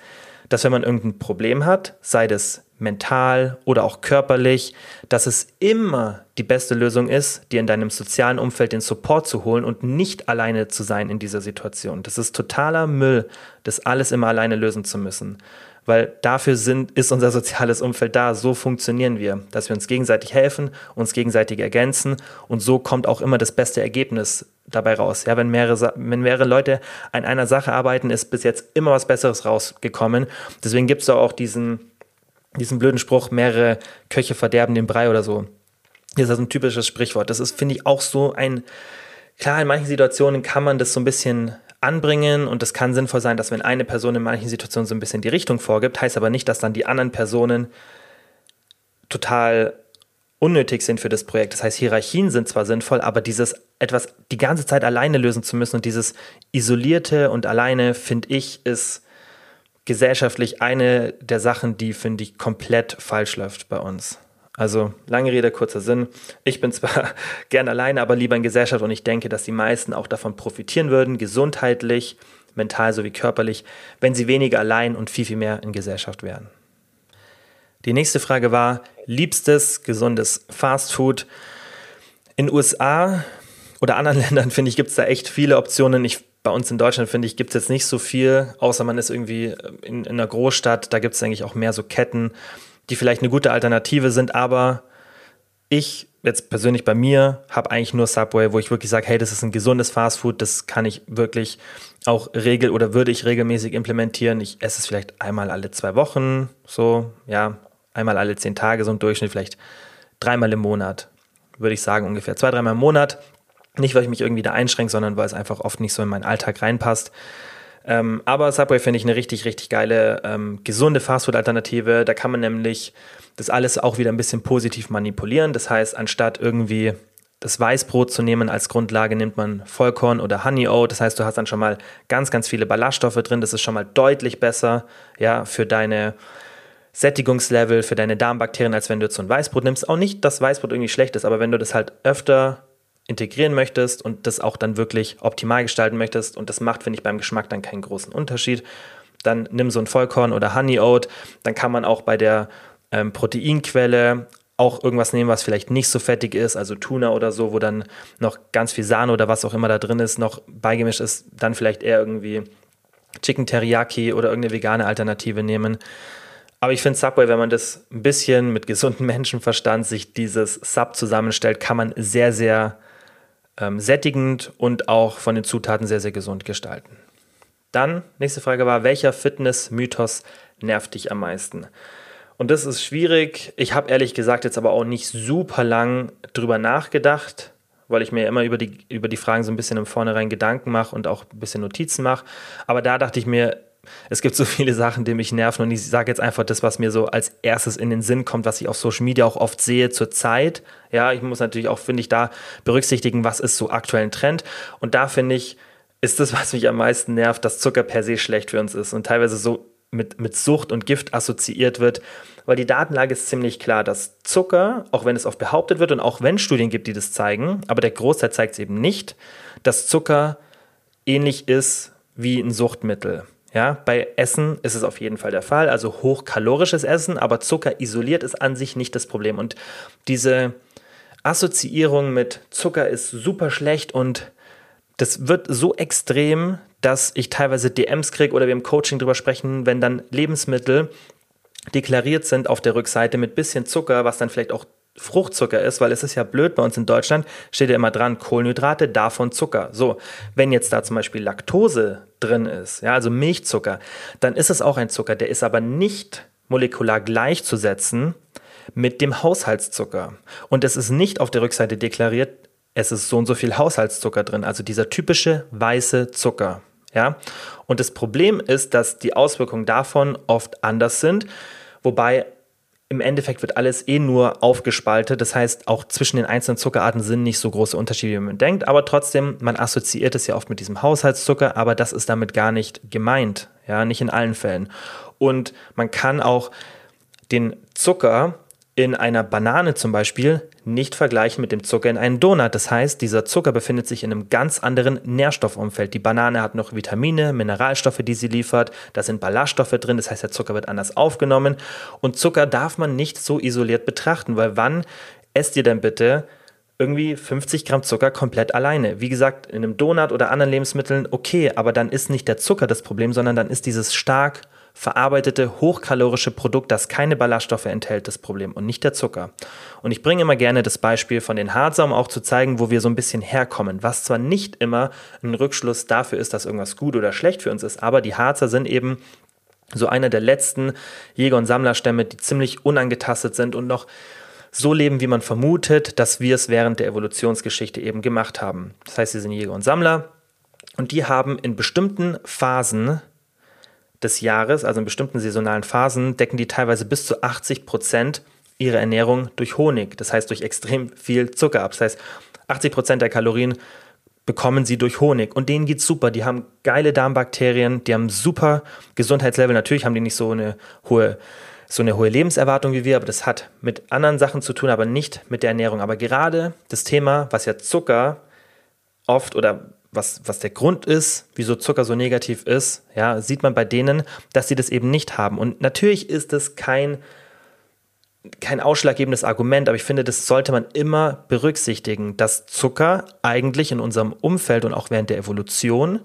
S1: dass wenn man irgendein Problem hat, sei das mental oder auch körperlich, dass es immer die beste Lösung ist, dir in deinem sozialen Umfeld den Support zu holen und nicht alleine zu sein in dieser Situation. Das ist totaler Müll, das alles immer alleine lösen zu müssen. Weil dafür sind, ist unser soziales Umfeld da. So funktionieren wir, dass wir uns gegenseitig helfen, uns gegenseitig ergänzen und so kommt auch immer das beste Ergebnis dabei raus. Ja, wenn mehrere, wenn mehrere Leute an einer Sache arbeiten, ist bis jetzt immer was Besseres rausgekommen. Deswegen gibt es auch diesen, diesen blöden Spruch, mehrere Köche verderben den Brei oder so. Das ist ein typisches Sprichwort. Das ist, finde ich, auch so ein, klar, in manchen Situationen kann man das so ein bisschen anbringen und es kann sinnvoll sein, dass wenn eine Person in manchen Situationen so ein bisschen die Richtung vorgibt, heißt aber nicht, dass dann die anderen Personen total unnötig sind für das Projekt. Das heißt, Hierarchien sind zwar sinnvoll, aber dieses etwas die ganze Zeit alleine lösen zu müssen und dieses isolierte und alleine, finde ich, ist gesellschaftlich eine der Sachen, die, finde ich, komplett falsch läuft bei uns. Also lange Rede, kurzer Sinn. Ich bin zwar gern alleine, aber lieber in Gesellschaft und ich denke, dass die meisten auch davon profitieren würden, gesundheitlich, mental sowie körperlich, wenn sie weniger allein und viel, viel mehr in Gesellschaft wären. Die nächste Frage war, liebstes gesundes Fastfood. In USA oder anderen Ländern, finde ich, gibt es da echt viele Optionen. Ich bei uns in Deutschland, finde ich, gibt es jetzt nicht so viel, außer man ist irgendwie in, in einer Großstadt. Da gibt es eigentlich auch mehr so Ketten, die vielleicht eine gute Alternative sind. Aber ich jetzt persönlich bei mir habe eigentlich nur Subway, wo ich wirklich sage, hey, das ist ein gesundes Fastfood, das kann ich wirklich auch regel oder würde ich regelmäßig implementieren. Ich esse es vielleicht einmal alle zwei Wochen, so, ja, einmal alle zehn Tage, so im Durchschnitt vielleicht dreimal im Monat, würde ich sagen, ungefähr zwei, dreimal im Monat. Nicht, weil ich mich irgendwie da einschränke, sondern weil es einfach oft nicht so in meinen Alltag reinpasst. Ähm, aber Subway finde ich eine richtig, richtig geile, ähm, gesunde Fastfood-Alternative. Da kann man nämlich das alles auch wieder ein bisschen positiv manipulieren. Das heißt, anstatt irgendwie das Weißbrot zu nehmen als Grundlage, nimmt man Vollkorn oder Honey Oat. Das heißt, du hast dann schon mal ganz, ganz viele Ballaststoffe drin. Das ist schon mal deutlich besser ja, für deine Sättigungslevel, für deine Darmbakterien, als wenn du jetzt so ein Weißbrot nimmst. Auch nicht, dass Weißbrot irgendwie schlecht ist, aber wenn du das halt öfter integrieren möchtest und das auch dann wirklich optimal gestalten möchtest und das macht, finde ich, beim Geschmack dann keinen großen Unterschied, dann nimm so ein Vollkorn oder Honey Oat. Dann kann man auch bei der ähm, Proteinquelle auch irgendwas nehmen, was vielleicht nicht so fettig ist, also Tuna oder so, wo dann noch ganz viel Sahne oder was auch immer da drin ist, noch beigemischt ist, dann vielleicht eher irgendwie Chicken Teriyaki oder irgendeine vegane Alternative nehmen. Aber ich finde Subway, wenn man das ein bisschen mit gesundem Menschenverstand sich dieses Sub zusammenstellt, kann man sehr, sehr ähm, sättigend und auch von den Zutaten sehr, sehr gesund gestalten. Dann, nächste Frage war, welcher Fitness-Mythos nervt dich am meisten? Und das ist schwierig. Ich habe ehrlich gesagt jetzt aber auch nicht super lang drüber nachgedacht, weil ich mir immer über die, über die Fragen so ein bisschen im Vornherein Gedanken mache und auch ein bisschen Notizen mache. Aber da dachte ich mir, es gibt so viele Sachen, die mich nerven und ich sage jetzt einfach das, was mir so als erstes in den Sinn kommt, was ich auf Social Media auch oft sehe zur Zeit. Ja, ich muss natürlich auch, finde ich, da berücksichtigen, was ist so aktuell ein Trend. Und da finde ich, ist das, was mich am meisten nervt, dass Zucker per se schlecht für uns ist und teilweise so mit, mit Sucht und Gift assoziiert wird. Weil die Datenlage ist ziemlich klar, dass Zucker, auch wenn es oft behauptet wird und auch wenn Studien gibt, die das zeigen, aber der Großteil zeigt es eben nicht, dass Zucker ähnlich ist wie ein Suchtmittel. Ja, bei Essen ist es auf jeden Fall der Fall, also hochkalorisches Essen, aber Zucker isoliert ist an sich nicht das Problem. Und diese Assoziierung mit Zucker ist super schlecht und das wird so extrem, dass ich teilweise DMs kriege oder wir im Coaching drüber sprechen, wenn dann Lebensmittel deklariert sind auf der Rückseite mit bisschen Zucker, was dann vielleicht auch Fruchtzucker ist, weil es ist ja blöd bei uns in Deutschland, steht ja immer dran, Kohlenhydrate, davon Zucker. So, wenn jetzt da zum Beispiel Laktose drin ist, ja, also Milchzucker, dann ist es auch ein Zucker, der ist aber nicht molekular gleichzusetzen mit dem Haushaltszucker. Und es ist nicht auf der Rückseite deklariert, es ist so und so viel Haushaltszucker drin, also dieser typische weiße Zucker. Ja? Und das Problem ist, dass die Auswirkungen davon oft anders sind, wobei im Endeffekt wird alles eh nur aufgespaltet. Das heißt, auch zwischen den einzelnen Zuckerarten sind nicht so große Unterschiede, wie man denkt. Aber trotzdem, man assoziiert es ja oft mit diesem Haushaltszucker, aber das ist damit gar nicht gemeint. Ja, nicht in allen Fällen. Und man kann auch den Zucker in einer Banane zum Beispiel nicht vergleichen mit dem Zucker in einem Donut. Das heißt, dieser Zucker befindet sich in einem ganz anderen Nährstoffumfeld. Die Banane hat noch Vitamine, Mineralstoffe, die sie liefert. Da sind Ballaststoffe drin. Das heißt, der Zucker wird anders aufgenommen. Und Zucker darf man nicht so isoliert betrachten, weil wann esst ihr denn bitte irgendwie 50 Gramm Zucker komplett alleine. Wie gesagt, in einem Donut oder anderen Lebensmitteln okay, aber dann ist nicht der Zucker das Problem, sondern dann ist dieses stark verarbeitete, hochkalorische Produkt, das keine Ballaststoffe enthält, das Problem und nicht der Zucker. Und ich bringe immer gerne das Beispiel von den Harzer, um auch zu zeigen, wo wir so ein bisschen herkommen, was zwar nicht immer ein Rückschluss dafür ist, dass irgendwas gut oder schlecht für uns ist, aber die Harzer sind eben so einer der letzten Jäger- und Sammlerstämme, die ziemlich unangetastet sind und noch so leben, wie man vermutet, dass wir es während der Evolutionsgeschichte eben gemacht haben. Das heißt, sie sind Jäger und Sammler und die haben in bestimmten Phasen des Jahres, also in bestimmten saisonalen Phasen, decken die teilweise bis zu 80 Prozent ihrer Ernährung durch Honig, das heißt durch extrem viel Zucker ab. Das heißt, 80 Prozent der Kalorien bekommen sie durch Honig und denen geht's super. Die haben geile Darmbakterien, die haben super Gesundheitslevel. Natürlich haben die nicht so eine hohe so eine hohe Lebenserwartung wie wir, aber das hat mit anderen Sachen zu tun, aber nicht mit der Ernährung. Aber gerade das Thema, was ja Zucker oft oder was, was der Grund ist, wieso Zucker so negativ ist, ja, sieht man bei denen, dass sie das eben nicht haben. Und natürlich ist das kein, kein ausschlaggebendes Argument, aber ich finde, das sollte man immer berücksichtigen, dass Zucker eigentlich in unserem Umfeld und auch während der Evolution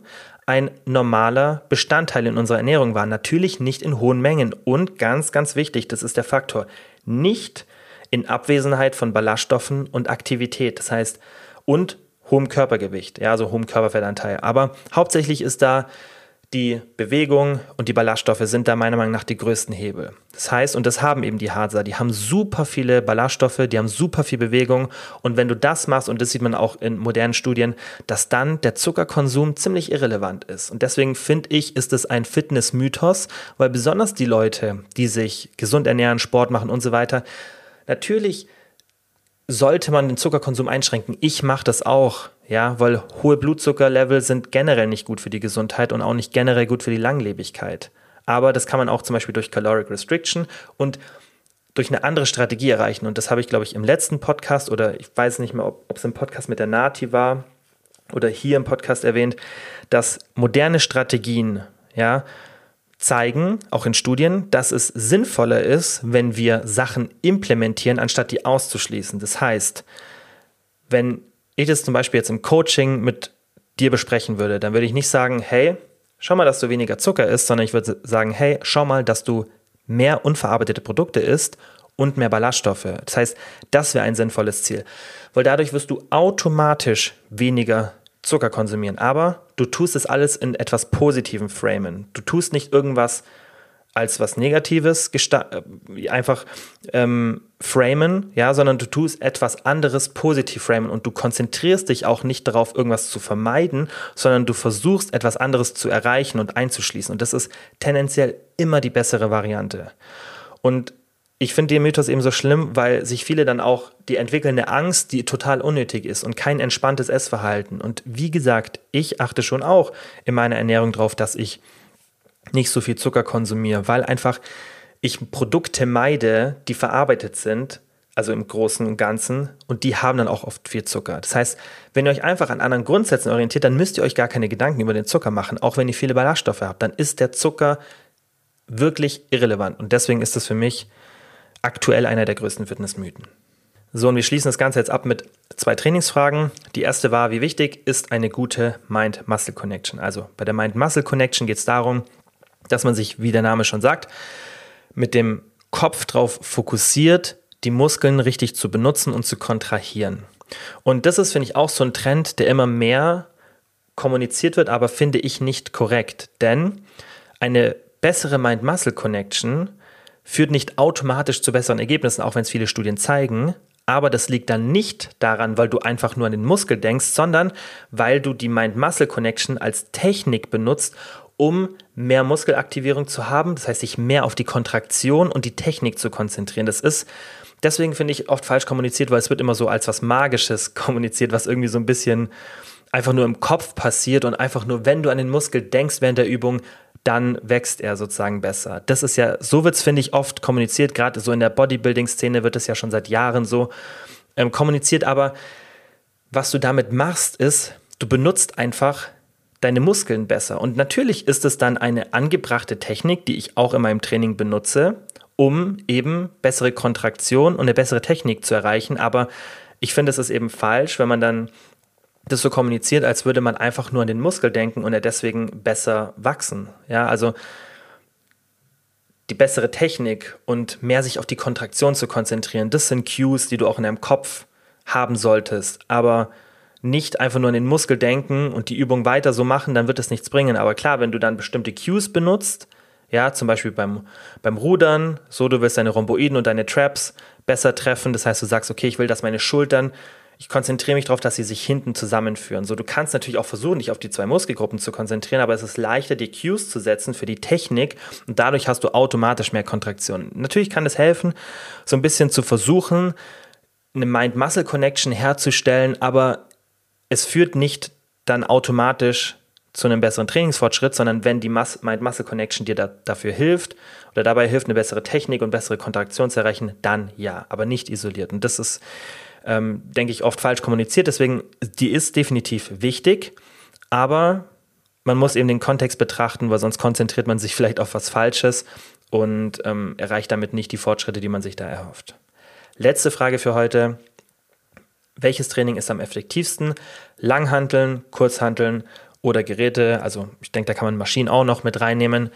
S1: ein normaler Bestandteil in unserer Ernährung war. Natürlich nicht in hohen Mengen und ganz, ganz wichtig, das ist der Faktor, nicht in Abwesenheit von Ballaststoffen und Aktivität. Das heißt, und hohem Körpergewicht, ja, also hohem Körperfettanteil. Aber hauptsächlich ist da die Bewegung und die Ballaststoffe sind da meiner Meinung nach die größten Hebel. Das heißt, und das haben eben die Harzer, die haben super viele Ballaststoffe, die haben super viel Bewegung und wenn du das machst, und das sieht man auch in modernen Studien, dass dann der Zuckerkonsum ziemlich irrelevant ist. Und deswegen finde ich, ist es ein Fitnessmythos, weil besonders die Leute, die sich gesund ernähren, Sport machen und so weiter, natürlich sollte man den Zuckerkonsum einschränken. Ich mache das auch, ja, weil hohe Blutzuckerlevel sind generell nicht gut für die Gesundheit und auch nicht generell gut für die Langlebigkeit. Aber das kann man auch zum Beispiel durch Caloric Restriction und durch eine andere Strategie erreichen. Und das habe ich, glaube ich, im letzten Podcast oder ich weiß nicht mehr, ob es im Podcast mit der Nati war oder hier im Podcast erwähnt, dass moderne Strategien, ja, zeigen, auch in Studien, dass es sinnvoller ist, wenn wir Sachen implementieren, anstatt die auszuschließen. Das heißt, wenn ich das zum Beispiel jetzt im Coaching mit dir besprechen würde, dann würde ich nicht sagen, hey, schau mal, dass du weniger Zucker isst, sondern ich würde sagen, hey, schau mal, dass du mehr unverarbeitete Produkte isst und mehr Ballaststoffe. Das heißt, das wäre ein sinnvolles Ziel, weil dadurch wirst du automatisch weniger Zucker konsumieren. Aber du tust es alles in etwas Positivem framen. Du tust nicht irgendwas als was Negatives äh, einfach ähm, framen, ja, sondern du tust etwas anderes positiv framen und du konzentrierst dich auch nicht darauf, irgendwas zu vermeiden, sondern du versuchst etwas anderes zu erreichen und einzuschließen. Und das ist tendenziell immer die bessere Variante. Und ich finde den Mythos eben so schlimm, weil sich viele dann auch die entwickelnde Angst, die total unnötig ist und kein entspanntes Essverhalten. Und wie gesagt, ich achte schon auch in meiner Ernährung darauf, dass ich nicht so viel Zucker konsumiere, weil einfach ich Produkte meide, die verarbeitet sind, also im Großen und Ganzen, und die haben dann auch oft viel Zucker. Das heißt, wenn ihr euch einfach an anderen Grundsätzen orientiert, dann müsst ihr euch gar keine Gedanken über den Zucker machen, auch wenn ihr viele Ballaststoffe habt. Dann ist der Zucker wirklich irrelevant. Und deswegen ist es für mich aktuell einer der größten Fitnessmythen. So, und wir schließen das Ganze jetzt ab mit zwei Trainingsfragen. Die erste war, wie wichtig ist eine gute Mind-Muscle-Connection? Also bei der Mind-Muscle-Connection geht es darum, dass man sich, wie der Name schon sagt, mit dem Kopf drauf fokussiert, die Muskeln richtig zu benutzen und zu kontrahieren. Und das ist, finde ich, auch so ein Trend, der immer mehr kommuniziert wird, aber finde ich nicht korrekt. Denn eine bessere Mind-Muscle-Connection führt nicht automatisch zu besseren Ergebnissen, auch wenn es viele Studien zeigen. Aber das liegt dann nicht daran, weil du einfach nur an den Muskel denkst, sondern weil du die Mind-Muscle-Connection als Technik benutzt, um mehr Muskelaktivierung zu haben, das heißt, sich mehr auf die Kontraktion und die Technik zu konzentrieren. Das ist deswegen finde ich oft falsch kommuniziert, weil es wird immer so als was Magisches kommuniziert, was irgendwie so ein bisschen einfach nur im Kopf passiert und einfach nur, wenn du an den Muskel denkst während der Übung, dann wächst er sozusagen besser. Das ist ja, so wird es, finde ich, oft kommuniziert, gerade so in der Bodybuilding-Szene wird es ja schon seit Jahren so ähm, kommuniziert, aber was du damit machst, ist, du benutzt einfach deine Muskeln besser. Und natürlich ist es dann eine angebrachte Technik, die ich auch in meinem Training benutze, um eben bessere Kontraktion und eine bessere Technik zu erreichen. Aber ich finde, es ist eben falsch, wenn man dann das so kommuniziert, als würde man einfach nur an den Muskel denken und er deswegen besser wachsen. Ja, also die bessere Technik und mehr sich auf die Kontraktion zu konzentrieren, das sind Cues, die du auch in deinem Kopf haben solltest. Aber nicht einfach nur an den Muskel denken und die Übung weiter so machen, dann wird es nichts bringen. Aber klar, wenn du dann bestimmte Cues benutzt, ja, zum Beispiel beim, beim Rudern, so du willst deine Rhomboiden und deine Traps besser treffen. Das heißt, du sagst, okay, ich will, dass meine Schultern ich konzentriere mich darauf, dass sie sich hinten zusammenführen. So, du kannst natürlich auch versuchen, dich auf die zwei Muskelgruppen zu konzentrieren, aber es ist leichter, die Cues zu setzen für die Technik und dadurch hast du automatisch mehr Kontraktion. Natürlich kann es helfen, so ein bisschen zu versuchen, eine Mind-Muscle-Connection herzustellen, aber es führt nicht dann automatisch zu einem besseren Trainingsfortschritt, sondern wenn die Mind-Muscle-Connection dir da, dafür hilft oder dabei hilft, eine bessere Technik und bessere Kontraktion zu erreichen, dann ja, aber nicht isoliert. Und das ist ähm, denke ich, oft falsch kommuniziert. Deswegen, die ist definitiv wichtig, aber man muss eben den Kontext betrachten, weil sonst konzentriert man sich vielleicht auf was Falsches und ähm, erreicht damit nicht die Fortschritte, die man sich da erhofft. Letzte Frage für heute. Welches Training ist am effektivsten? Langhanteln, Kurzhanteln oder Geräte? Also ich denke, da kann man Maschinen auch noch mit reinnehmen.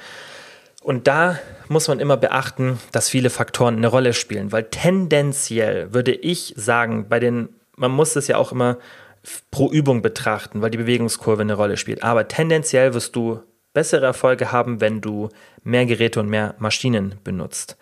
S1: Und da muss man immer beachten, dass viele Faktoren eine Rolle spielen, weil tendenziell würde ich sagen, bei den, man muss es ja auch immer pro Übung betrachten, weil die Bewegungskurve eine Rolle spielt. Aber tendenziell wirst du bessere Erfolge haben, wenn du mehr Geräte und mehr Maschinen benutzt.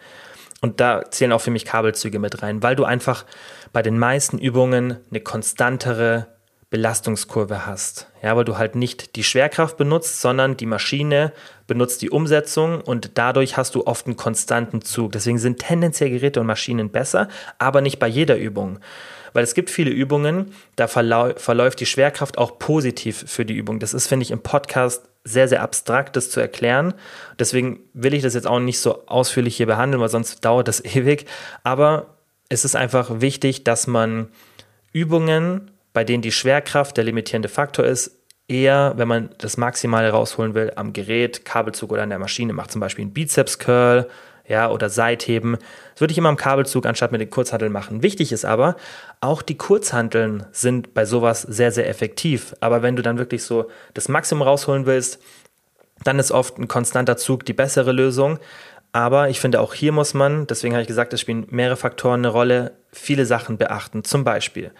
S1: Und da zählen auch für mich Kabelzüge mit rein, weil du einfach bei den meisten Übungen eine konstantere Belastungskurve hast. Ja, weil du halt nicht die Schwerkraft benutzt, sondern die Maschine benutzt die Umsetzung und dadurch hast du oft einen konstanten Zug. Deswegen sind tendenziell Geräte und Maschinen besser, aber nicht bei jeder Übung. Weil es gibt viele Übungen, da verlau verläuft die Schwerkraft auch positiv für die Übung. Das ist, finde ich, im Podcast sehr, sehr abstrakt, das zu erklären. Deswegen will ich das jetzt auch nicht so ausführlich hier behandeln, weil sonst dauert das ewig. Aber es ist einfach wichtig, dass man Übungen bei denen die Schwerkraft der limitierende Faktor ist, eher, wenn man das Maximale rausholen will, am Gerät, Kabelzug oder an der Maschine macht, zum Beispiel einen Bizeps-Curl ja, oder Seitheben. Das würde ich immer am Kabelzug anstatt mit den Kurzhanteln machen. Wichtig ist aber, auch die Kurzhanteln sind bei sowas sehr, sehr effektiv. Aber wenn du dann wirklich so das Maximum rausholen willst, dann ist oft ein konstanter Zug die bessere Lösung. Aber ich finde, auch hier muss man, deswegen habe ich gesagt, es spielen mehrere Faktoren eine Rolle, viele Sachen beachten. Zum Beispiel,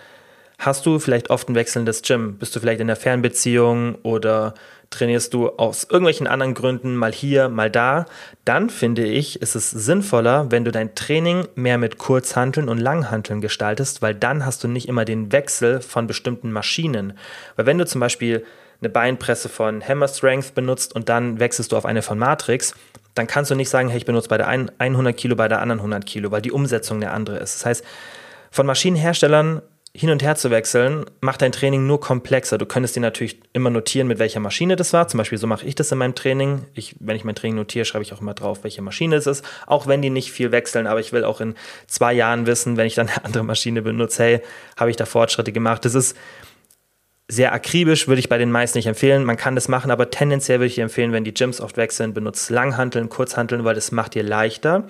S1: Hast du vielleicht oft ein wechselndes Gym? Bist du vielleicht in der Fernbeziehung oder trainierst du aus irgendwelchen anderen Gründen mal hier, mal da? Dann finde ich, ist es sinnvoller, wenn du dein Training mehr mit Kurzhanteln und Langhanteln gestaltest, weil dann hast du nicht immer den Wechsel von bestimmten Maschinen. Weil wenn du zum Beispiel eine Beinpresse von Hammer Strength benutzt und dann wechselst du auf eine von Matrix, dann kannst du nicht sagen, hey, ich benutze bei der einen 100 Kilo, bei der anderen 100 Kilo, weil die Umsetzung eine andere ist. Das heißt, von Maschinenherstellern hin und her zu wechseln, macht dein Training nur komplexer. Du könntest dir natürlich immer notieren, mit welcher Maschine das war. Zum Beispiel so mache ich das in meinem Training. Ich, wenn ich mein Training notiere, schreibe ich auch immer drauf, welche Maschine es ist. Auch wenn die nicht viel wechseln, aber ich will auch in zwei Jahren wissen, wenn ich dann eine andere Maschine benutze, hey, habe ich da Fortschritte gemacht. Das ist sehr akribisch, würde ich bei den meisten nicht empfehlen. Man kann das machen, aber tendenziell würde ich empfehlen, wenn die Gyms oft wechseln, benutze Langhanteln, Kurzhanteln, weil das macht dir leichter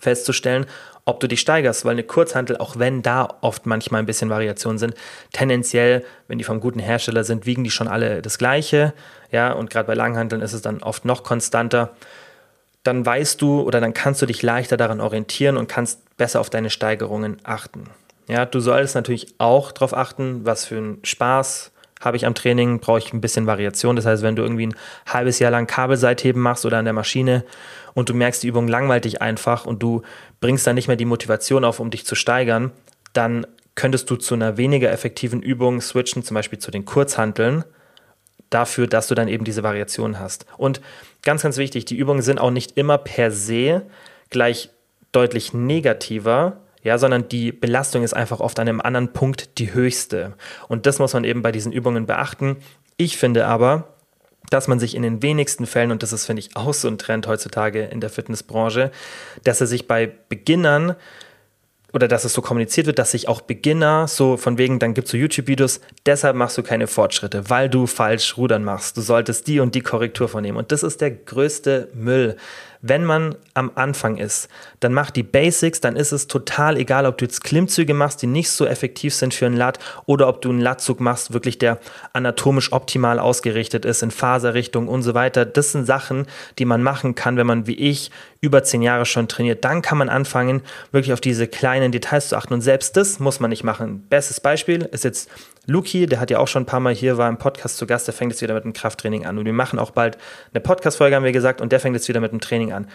S1: festzustellen, ob du dich steigerst, weil eine Kurzhantel, auch wenn da oft manchmal ein bisschen Variationen sind, tendenziell, wenn die vom guten Hersteller sind, wiegen die schon alle das Gleiche. Ja, und gerade bei Langhanteln ist es dann oft noch konstanter. Dann weißt du oder dann kannst du dich leichter daran orientieren und kannst besser auf deine Steigerungen achten. Ja, du solltest natürlich auch darauf achten, was für einen Spaß habe ich am Training, brauche ich ein bisschen Variation. Das heißt, wenn du irgendwie ein halbes Jahr lang Kabelseitheben machst oder an der Maschine und du merkst, die Übung langweilt dich einfach und du bringst dann nicht mehr die Motivation auf, um dich zu steigern, dann könntest du zu einer weniger effektiven Übung switchen, zum Beispiel zu den Kurzhanteln, dafür, dass du dann eben diese Variation hast. Und ganz, ganz wichtig, die Übungen sind auch nicht immer per se gleich deutlich negativer, ja, sondern die Belastung ist einfach oft an einem anderen Punkt die höchste. Und das muss man eben bei diesen Übungen beachten. Ich finde aber, dass man sich in den wenigsten Fällen, und das ist, finde ich, auch so ein Trend heutzutage in der Fitnessbranche, dass er sich bei Beginnern oder dass es so kommuniziert wird, dass sich auch Beginner so von wegen, dann gibt es so YouTube-Videos, deshalb machst du keine Fortschritte, weil du falsch rudern machst. Du solltest die und die Korrektur vornehmen. Und das ist der größte Müll wenn man am Anfang ist, dann mach die Basics, dann ist es total egal, ob du jetzt Klimmzüge machst, die nicht so effektiv sind für einen Lat oder ob du einen Latzug machst, wirklich der anatomisch optimal ausgerichtet ist, in Faserrichtung und so weiter. Das sind Sachen, die man machen kann, wenn man wie ich über zehn Jahre schon trainiert. Dann kann man anfangen, wirklich auf diese kleinen Details zu achten und selbst das muss man nicht machen. Bestes Beispiel ist jetzt Luki, der hat ja auch schon ein paar Mal hier, war im Podcast zu Gast, der fängt jetzt wieder mit dem Krafttraining an. Und wir machen auch bald eine Podcast-Folge, haben wir gesagt, und der fängt jetzt wieder mit dem Training an.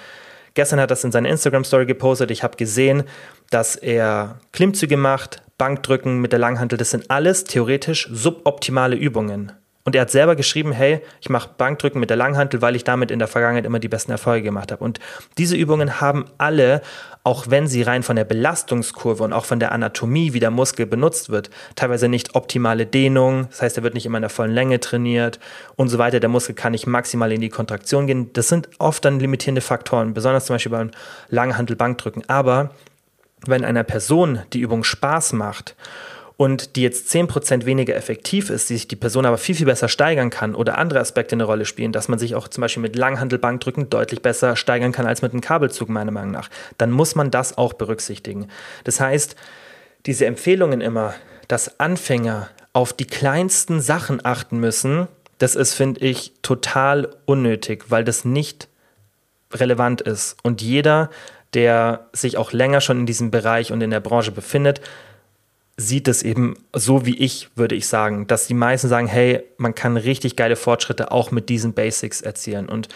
S1: Gestern hat das in seiner Instagram-Story gepostet. Ich habe gesehen, dass er Klimmzüge macht, Bankdrücken mit der Langhantel. Das sind alles theoretisch suboptimale Übungen. Und er hat selber geschrieben, hey, ich mache Bankdrücken mit der Langhantel, weil ich damit in der Vergangenheit immer die besten Erfolge gemacht habe. Und diese Übungen haben alle, auch wenn sie rein von der Belastungskurve und auch von der Anatomie, wie der Muskel benutzt wird, teilweise nicht optimale Dehnung. Das heißt, er wird nicht immer in der vollen Länge trainiert und so weiter. Der Muskel kann nicht maximal in die Kontraktion gehen. Das sind oft dann limitierende Faktoren, besonders zum Beispiel beim Langhantel-Bankdrücken. Aber wenn einer Person die Übung Spaß macht und die jetzt 10% weniger effektiv ist, die sich die Person aber viel, viel besser steigern kann oder andere Aspekte eine Rolle spielen, dass man sich auch zum Beispiel mit Langhandelbankdrücken deutlich besser steigern kann als mit einem Kabelzug, meiner Meinung nach, dann muss man das auch berücksichtigen. Das heißt, diese Empfehlungen immer, dass Anfänger auf die kleinsten Sachen achten müssen, das ist, finde ich, total unnötig, weil das nicht relevant ist. Und jeder, der sich auch länger schon in diesem Bereich und in der Branche befindet, sieht es eben so wie ich, würde ich sagen, dass die meisten sagen, hey, man kann richtig geile Fortschritte auch mit diesen Basics erzielen. Und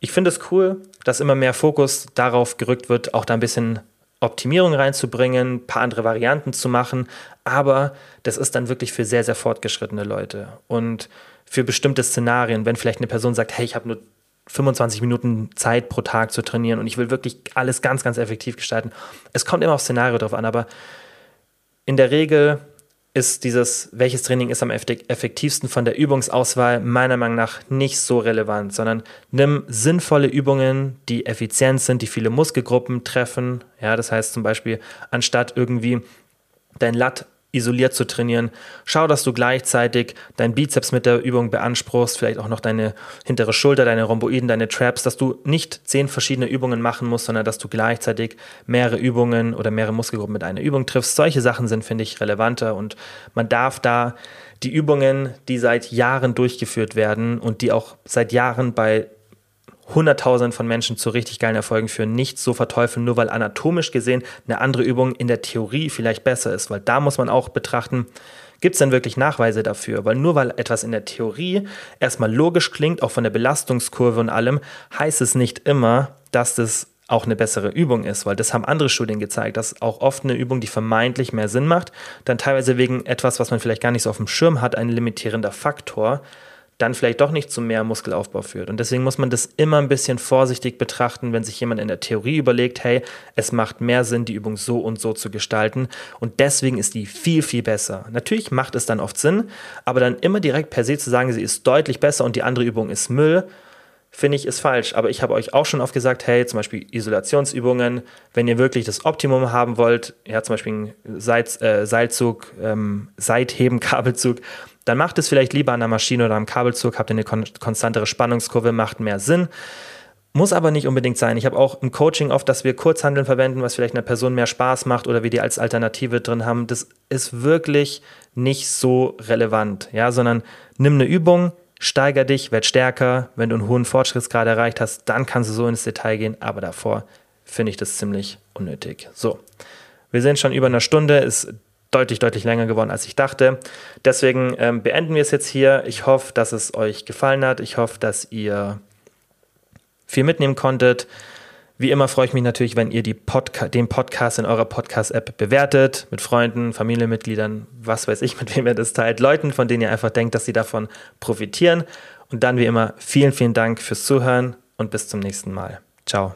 S1: ich finde es cool, dass immer mehr Fokus darauf gerückt wird, auch da ein bisschen Optimierung reinzubringen, ein paar andere Varianten zu machen. Aber das ist dann wirklich für sehr, sehr fortgeschrittene Leute. Und für bestimmte Szenarien, wenn vielleicht eine Person sagt, hey, ich habe nur 25 Minuten Zeit pro Tag zu trainieren und ich will wirklich alles ganz, ganz effektiv gestalten. Es kommt immer aufs Szenario drauf an, aber in der Regel ist dieses, welches Training ist am effektivsten von der Übungsauswahl meiner Meinung nach nicht so relevant, sondern nimm sinnvolle Übungen, die effizient sind, die viele Muskelgruppen treffen. Ja, das heißt zum Beispiel, anstatt irgendwie dein Lat isoliert zu trainieren. Schau, dass du gleichzeitig deinen Bizeps mit der Übung beanspruchst, vielleicht auch noch deine hintere Schulter, deine Rhomboiden, deine Traps, dass du nicht zehn verschiedene Übungen machen musst, sondern dass du gleichzeitig mehrere Übungen oder mehrere Muskelgruppen mit einer Übung triffst. Solche Sachen sind, finde ich, relevanter und man darf da die Übungen, die seit Jahren durchgeführt werden und die auch seit Jahren bei Hunderttausenden von Menschen zu richtig geilen Erfolgen führen, nicht so verteufeln, nur weil anatomisch gesehen eine andere Übung in der Theorie vielleicht besser ist. Weil da muss man auch betrachten, gibt es denn wirklich Nachweise dafür? Weil nur weil etwas in der Theorie erstmal logisch klingt, auch von der Belastungskurve und allem, heißt es nicht immer, dass das auch eine bessere Übung ist, weil das haben andere Studien gezeigt, dass auch oft eine Übung, die vermeintlich mehr Sinn macht, dann teilweise wegen etwas, was man vielleicht gar nicht so auf dem Schirm hat, ein limitierender Faktor dann vielleicht doch nicht zu mehr Muskelaufbau führt. Und deswegen muss man das immer ein bisschen vorsichtig betrachten, wenn sich jemand in der Theorie überlegt, hey, es macht mehr Sinn, die Übung so und so zu gestalten. Und deswegen ist die viel, viel besser. Natürlich macht es dann oft Sinn, aber dann immer direkt per se zu sagen, sie ist deutlich besser und die andere Übung ist Müll, finde ich, ist falsch. Aber ich habe euch auch schon oft gesagt, hey, zum Beispiel Isolationsübungen, wenn ihr wirklich das Optimum haben wollt, ja, zum Beispiel Seil, äh, Seilzug, ähm, Seitheben, Kabelzug, dann macht es vielleicht lieber an der Maschine oder am Kabelzug, habt ihr eine kon konstantere Spannungskurve, macht mehr Sinn. Muss aber nicht unbedingt sein. Ich habe auch im Coaching oft, dass wir Kurzhandeln verwenden, was vielleicht einer Person mehr Spaß macht oder wir die als Alternative drin haben. Das ist wirklich nicht so relevant, ja, sondern nimm eine Übung, steiger dich, werd stärker. Wenn du einen hohen Fortschrittsgrad erreicht hast, dann kannst du so ins Detail gehen, aber davor finde ich das ziemlich unnötig. So. Wir sind schon über eine Stunde, ist deutlich, deutlich länger geworden, als ich dachte. Deswegen ähm, beenden wir es jetzt hier. Ich hoffe, dass es euch gefallen hat. Ich hoffe, dass ihr viel mitnehmen konntet. Wie immer freue ich mich natürlich, wenn ihr Podca den Podcast in eurer Podcast-App bewertet, mit Freunden, Familienmitgliedern, was weiß ich, mit wem ihr das teilt, Leuten, von denen ihr einfach denkt, dass sie davon profitieren. Und dann wie immer vielen, vielen Dank fürs Zuhören und bis zum nächsten Mal. Ciao.